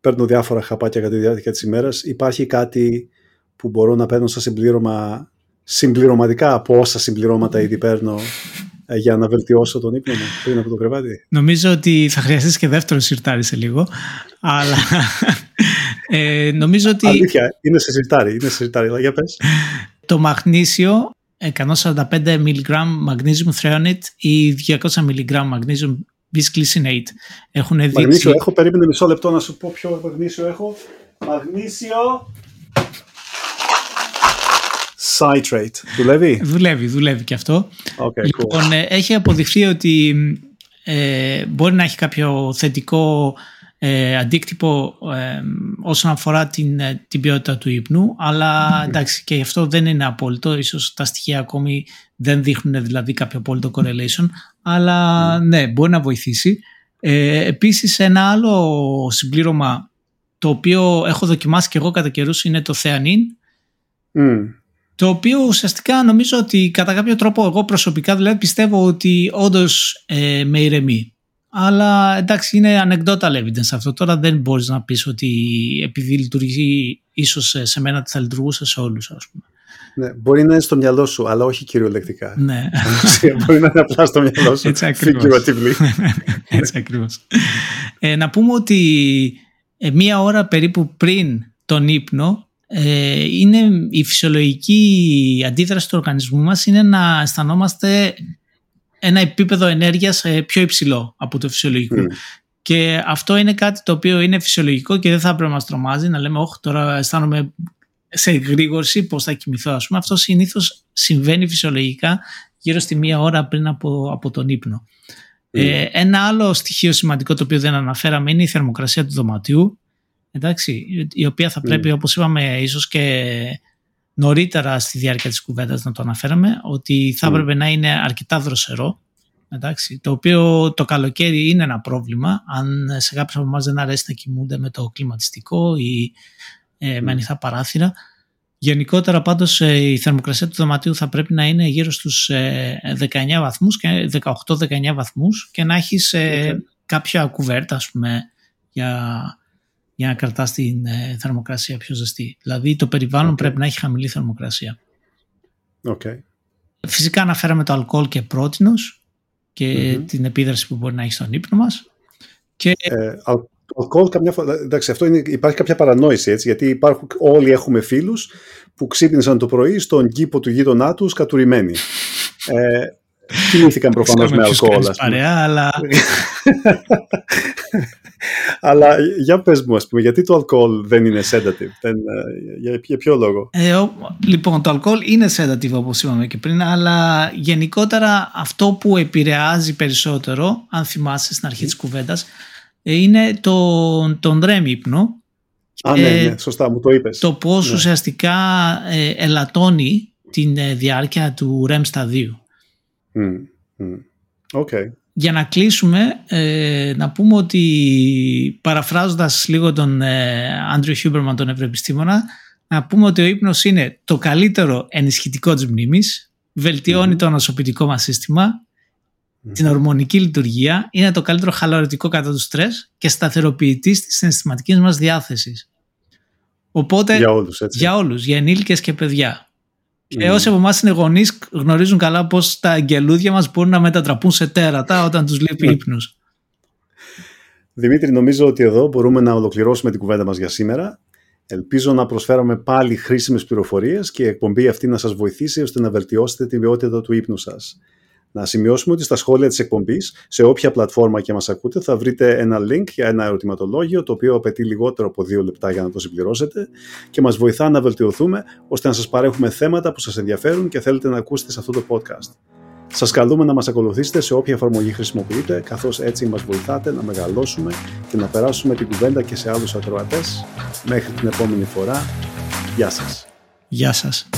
Speaker 2: παίρνω διάφορα χαπάκια κατά τη διάρκεια της ημέρας υπάρχει κάτι που μπορώ να παίρνω σαν συμπλήρωμα συμπληρωματικά από όσα συμπληρώματα ήδη παίρνω ε, για να βελτιώσω τον ύπνο μου πριν από το κρεβάτι.
Speaker 1: Νομίζω ότι θα χρειαστείς και δεύτερο σιρτάρι σε λίγο. αλλά ε, νομίζω ότι...
Speaker 2: Αλήθεια, είναι σε σιρτάρι. Είναι σε σιρτάρι. Για πες.
Speaker 1: Το μαγνήσιο 145 mg magnesium threonate ή 200 mg magnesium bisglycinate έχουν δείξει...
Speaker 2: Μαγνήσιο έχω, περίμενε μισό λεπτό να σου πω ποιο μαγνήσιο έχω. Μαγνήσιο citrate. Δουλεύει;
Speaker 1: Δουλεύει, δουλεύει και αυτό.
Speaker 2: Okay,
Speaker 1: λοιπόν, cool. έχει αποδειχθεί ότι ε, μπορεί να έχει κάποιο θετικό ε, αντίκτυπο ε, όσον αφορά την, ε, την ποιότητα του ύπνου αλλά εντάξει και αυτό δεν είναι απόλυτο ίσως τα στοιχεία ακόμη δεν δείχνουν δηλαδή κάποιο απόλυτο correlation αλλά ναι μπορεί να βοηθήσει ε, επίσης ένα άλλο συμπλήρωμα το οποίο έχω δοκιμάσει και εγώ κατά καιρούς είναι το Theanin
Speaker 2: mm.
Speaker 1: Το οποίο ουσιαστικά νομίζω ότι κατά κάποιο τρόπο εγώ προσωπικά δηλαδή πιστεύω ότι όντως ε, με ηρεμεί. Αλλά εντάξει είναι anecdotal evidence αυτό. Τώρα δεν μπορείς να πεις ότι επειδή λειτουργεί ίσως σε μένα θα λειτουργούσε σε όλους ας πούμε.
Speaker 2: Ναι, μπορεί να είναι στο μυαλό σου, αλλά όχι κυριολεκτικά.
Speaker 1: Ναι.
Speaker 2: μπορεί να είναι απλά στο μυαλό σου.
Speaker 1: Έτσι ακριβώς. Έτσι ακριβώς. Ε, να πούμε ότι ε, μία ώρα περίπου πριν τον ύπνο ε, είναι η φυσιολογική αντίδραση του οργανισμού μας είναι να αισθανόμαστε ένα επίπεδο ενέργειας ε, πιο υψηλό από το φυσιολογικό. Mm. Και αυτό είναι κάτι το οποίο είναι φυσιολογικό και δεν θα πρέπει να μας τρομάζει να λέμε όχι τώρα αισθάνομαι σε γρήγορση πώς θα κοιμηθώ ας πούμε. Αυτό συνήθως συμβαίνει φυσιολογικά γύρω στη μία ώρα πριν από, από τον ύπνο. Ε, ένα άλλο στοιχείο σημαντικό το οποίο δεν αναφέραμε είναι η θερμοκρασία του δωματιού εντάξει, η οποία θα πρέπει όπως είπαμε ίσως και νωρίτερα στη διάρκεια της κουβέντας να το αναφέραμε ότι θα έπρεπε να είναι αρκετά δροσερό εντάξει, το οποίο το καλοκαίρι είναι ένα πρόβλημα. Αν σε κάποιους από εμάς δεν αρέσει να κοιμούνται με το κλιματιστικό ή ε, με ανοιχτά παράθυρα. Γενικότερα πάντως ε, η θερμοκρασία του δωματίου θα πρέπει να είναι γύρω στους 19 ε, βαθμούς και 18-19 βαθμούς και να έχεις okay. κάποια κουβέρτα ας πούμε για, για να κρατάς την θερμοκρασία πιο ζεστή. Δηλαδή το περιβάλλον πρέπει να έχει χαμηλή θερμοκρασία.
Speaker 2: Okay.
Speaker 1: Φυσικά αναφέραμε το αλκοόλ και πρότινος και την επίδραση που μπορεί να έχει στον ύπνο μας. Και...
Speaker 2: Ε, το αλκοόλ καμιά φορά, εντάξει, αυτό είναι, υπάρχει κάποια παρανόηση έτσι, γιατί υπάρχουν, όλοι έχουμε φίλους που ξύπνησαν το πρωί στον κήπο του γείτονά τους κατουρημένοι. Ε, Κοιμήθηκαν προφανώς με αλκοόλ.
Speaker 1: Παρέα, αλλά...
Speaker 2: αλλά για πες μου, ας πούμε, γιατί το αλκοόλ δεν είναι sedative, δεν, ε, για, για ποιο λόγο;
Speaker 1: Ε, ο, λοιπόν, το αλκοόλ είναι sedative όπως είπαμε και πριν, αλλά γενικότερα αυτό που επηρεάζει περισσότερο, αν θυμάσαι στην αρχή της κουβέντας, ε, είναι το, τον REM ύπνο.
Speaker 2: Α, ναι, ναι, σωστά, μου το είπες.
Speaker 1: Το πώς ναι. ουσιαστικά ε, ελαττώνει την ε, διάρκεια του REM σταδίου.
Speaker 2: Okay.
Speaker 1: Για να κλείσουμε, ε, να πούμε ότι παραφράζοντας λίγο τον Andrew Huberman, τον νευροεπιστήμονα, να πούμε ότι ο ύπνος είναι το καλύτερο ενισχυτικό της μνήμης, το ανοσοποιητικό μας σύστημα, την ορμονική λειτουργία, είναι το καλύτερο χαλαρωτικό κατά του στρες και σταθεροποιητή της συναισθηματικής μας διάθεσης. Οπότε,
Speaker 2: για όλους, έτσι.
Speaker 1: Για όλους, για ενήλικες και παιδιά. Και όσοι από εμάς είναι γονείς, γνωρίζουν καλά πώς τα αγγελούδια μας μπορούν να μετατραπούν σε τέρατα όταν τους λείπει ναι. ύπνος.
Speaker 2: Δημήτρη, νομίζω ότι εδώ μπορούμε να ολοκληρώσουμε την κουβέντα μας για σήμερα. Ελπίζω να προσφέραμε πάλι χρήσιμες πληροφορίες και η εκπομπή αυτή να σας βοηθήσει ώστε να βελτιώσετε την ποιότητα του ύπνου σας. Να σημειώσουμε ότι στα σχόλια της εκπομπής, σε όποια πλατφόρμα και μας ακούτε, θα βρείτε ένα link για ένα ερωτηματολόγιο, το οποίο απαιτεί λιγότερο από δύο λεπτά για να το συμπληρώσετε και μας βοηθά να βελτιωθούμε, ώστε να σας παρέχουμε θέματα που σας ενδιαφέρουν και θέλετε να ακούσετε σε αυτό το podcast. Σας καλούμε να μας ακολουθήσετε σε όποια εφαρμογή χρησιμοποιείτε, καθώς έτσι μας βοηθάτε να μεγαλώσουμε και να περάσουμε την κουβέντα και σε άλλους ακροατές. Μέχρι την επόμενη φορά, γεια σας.
Speaker 1: Γεια σας.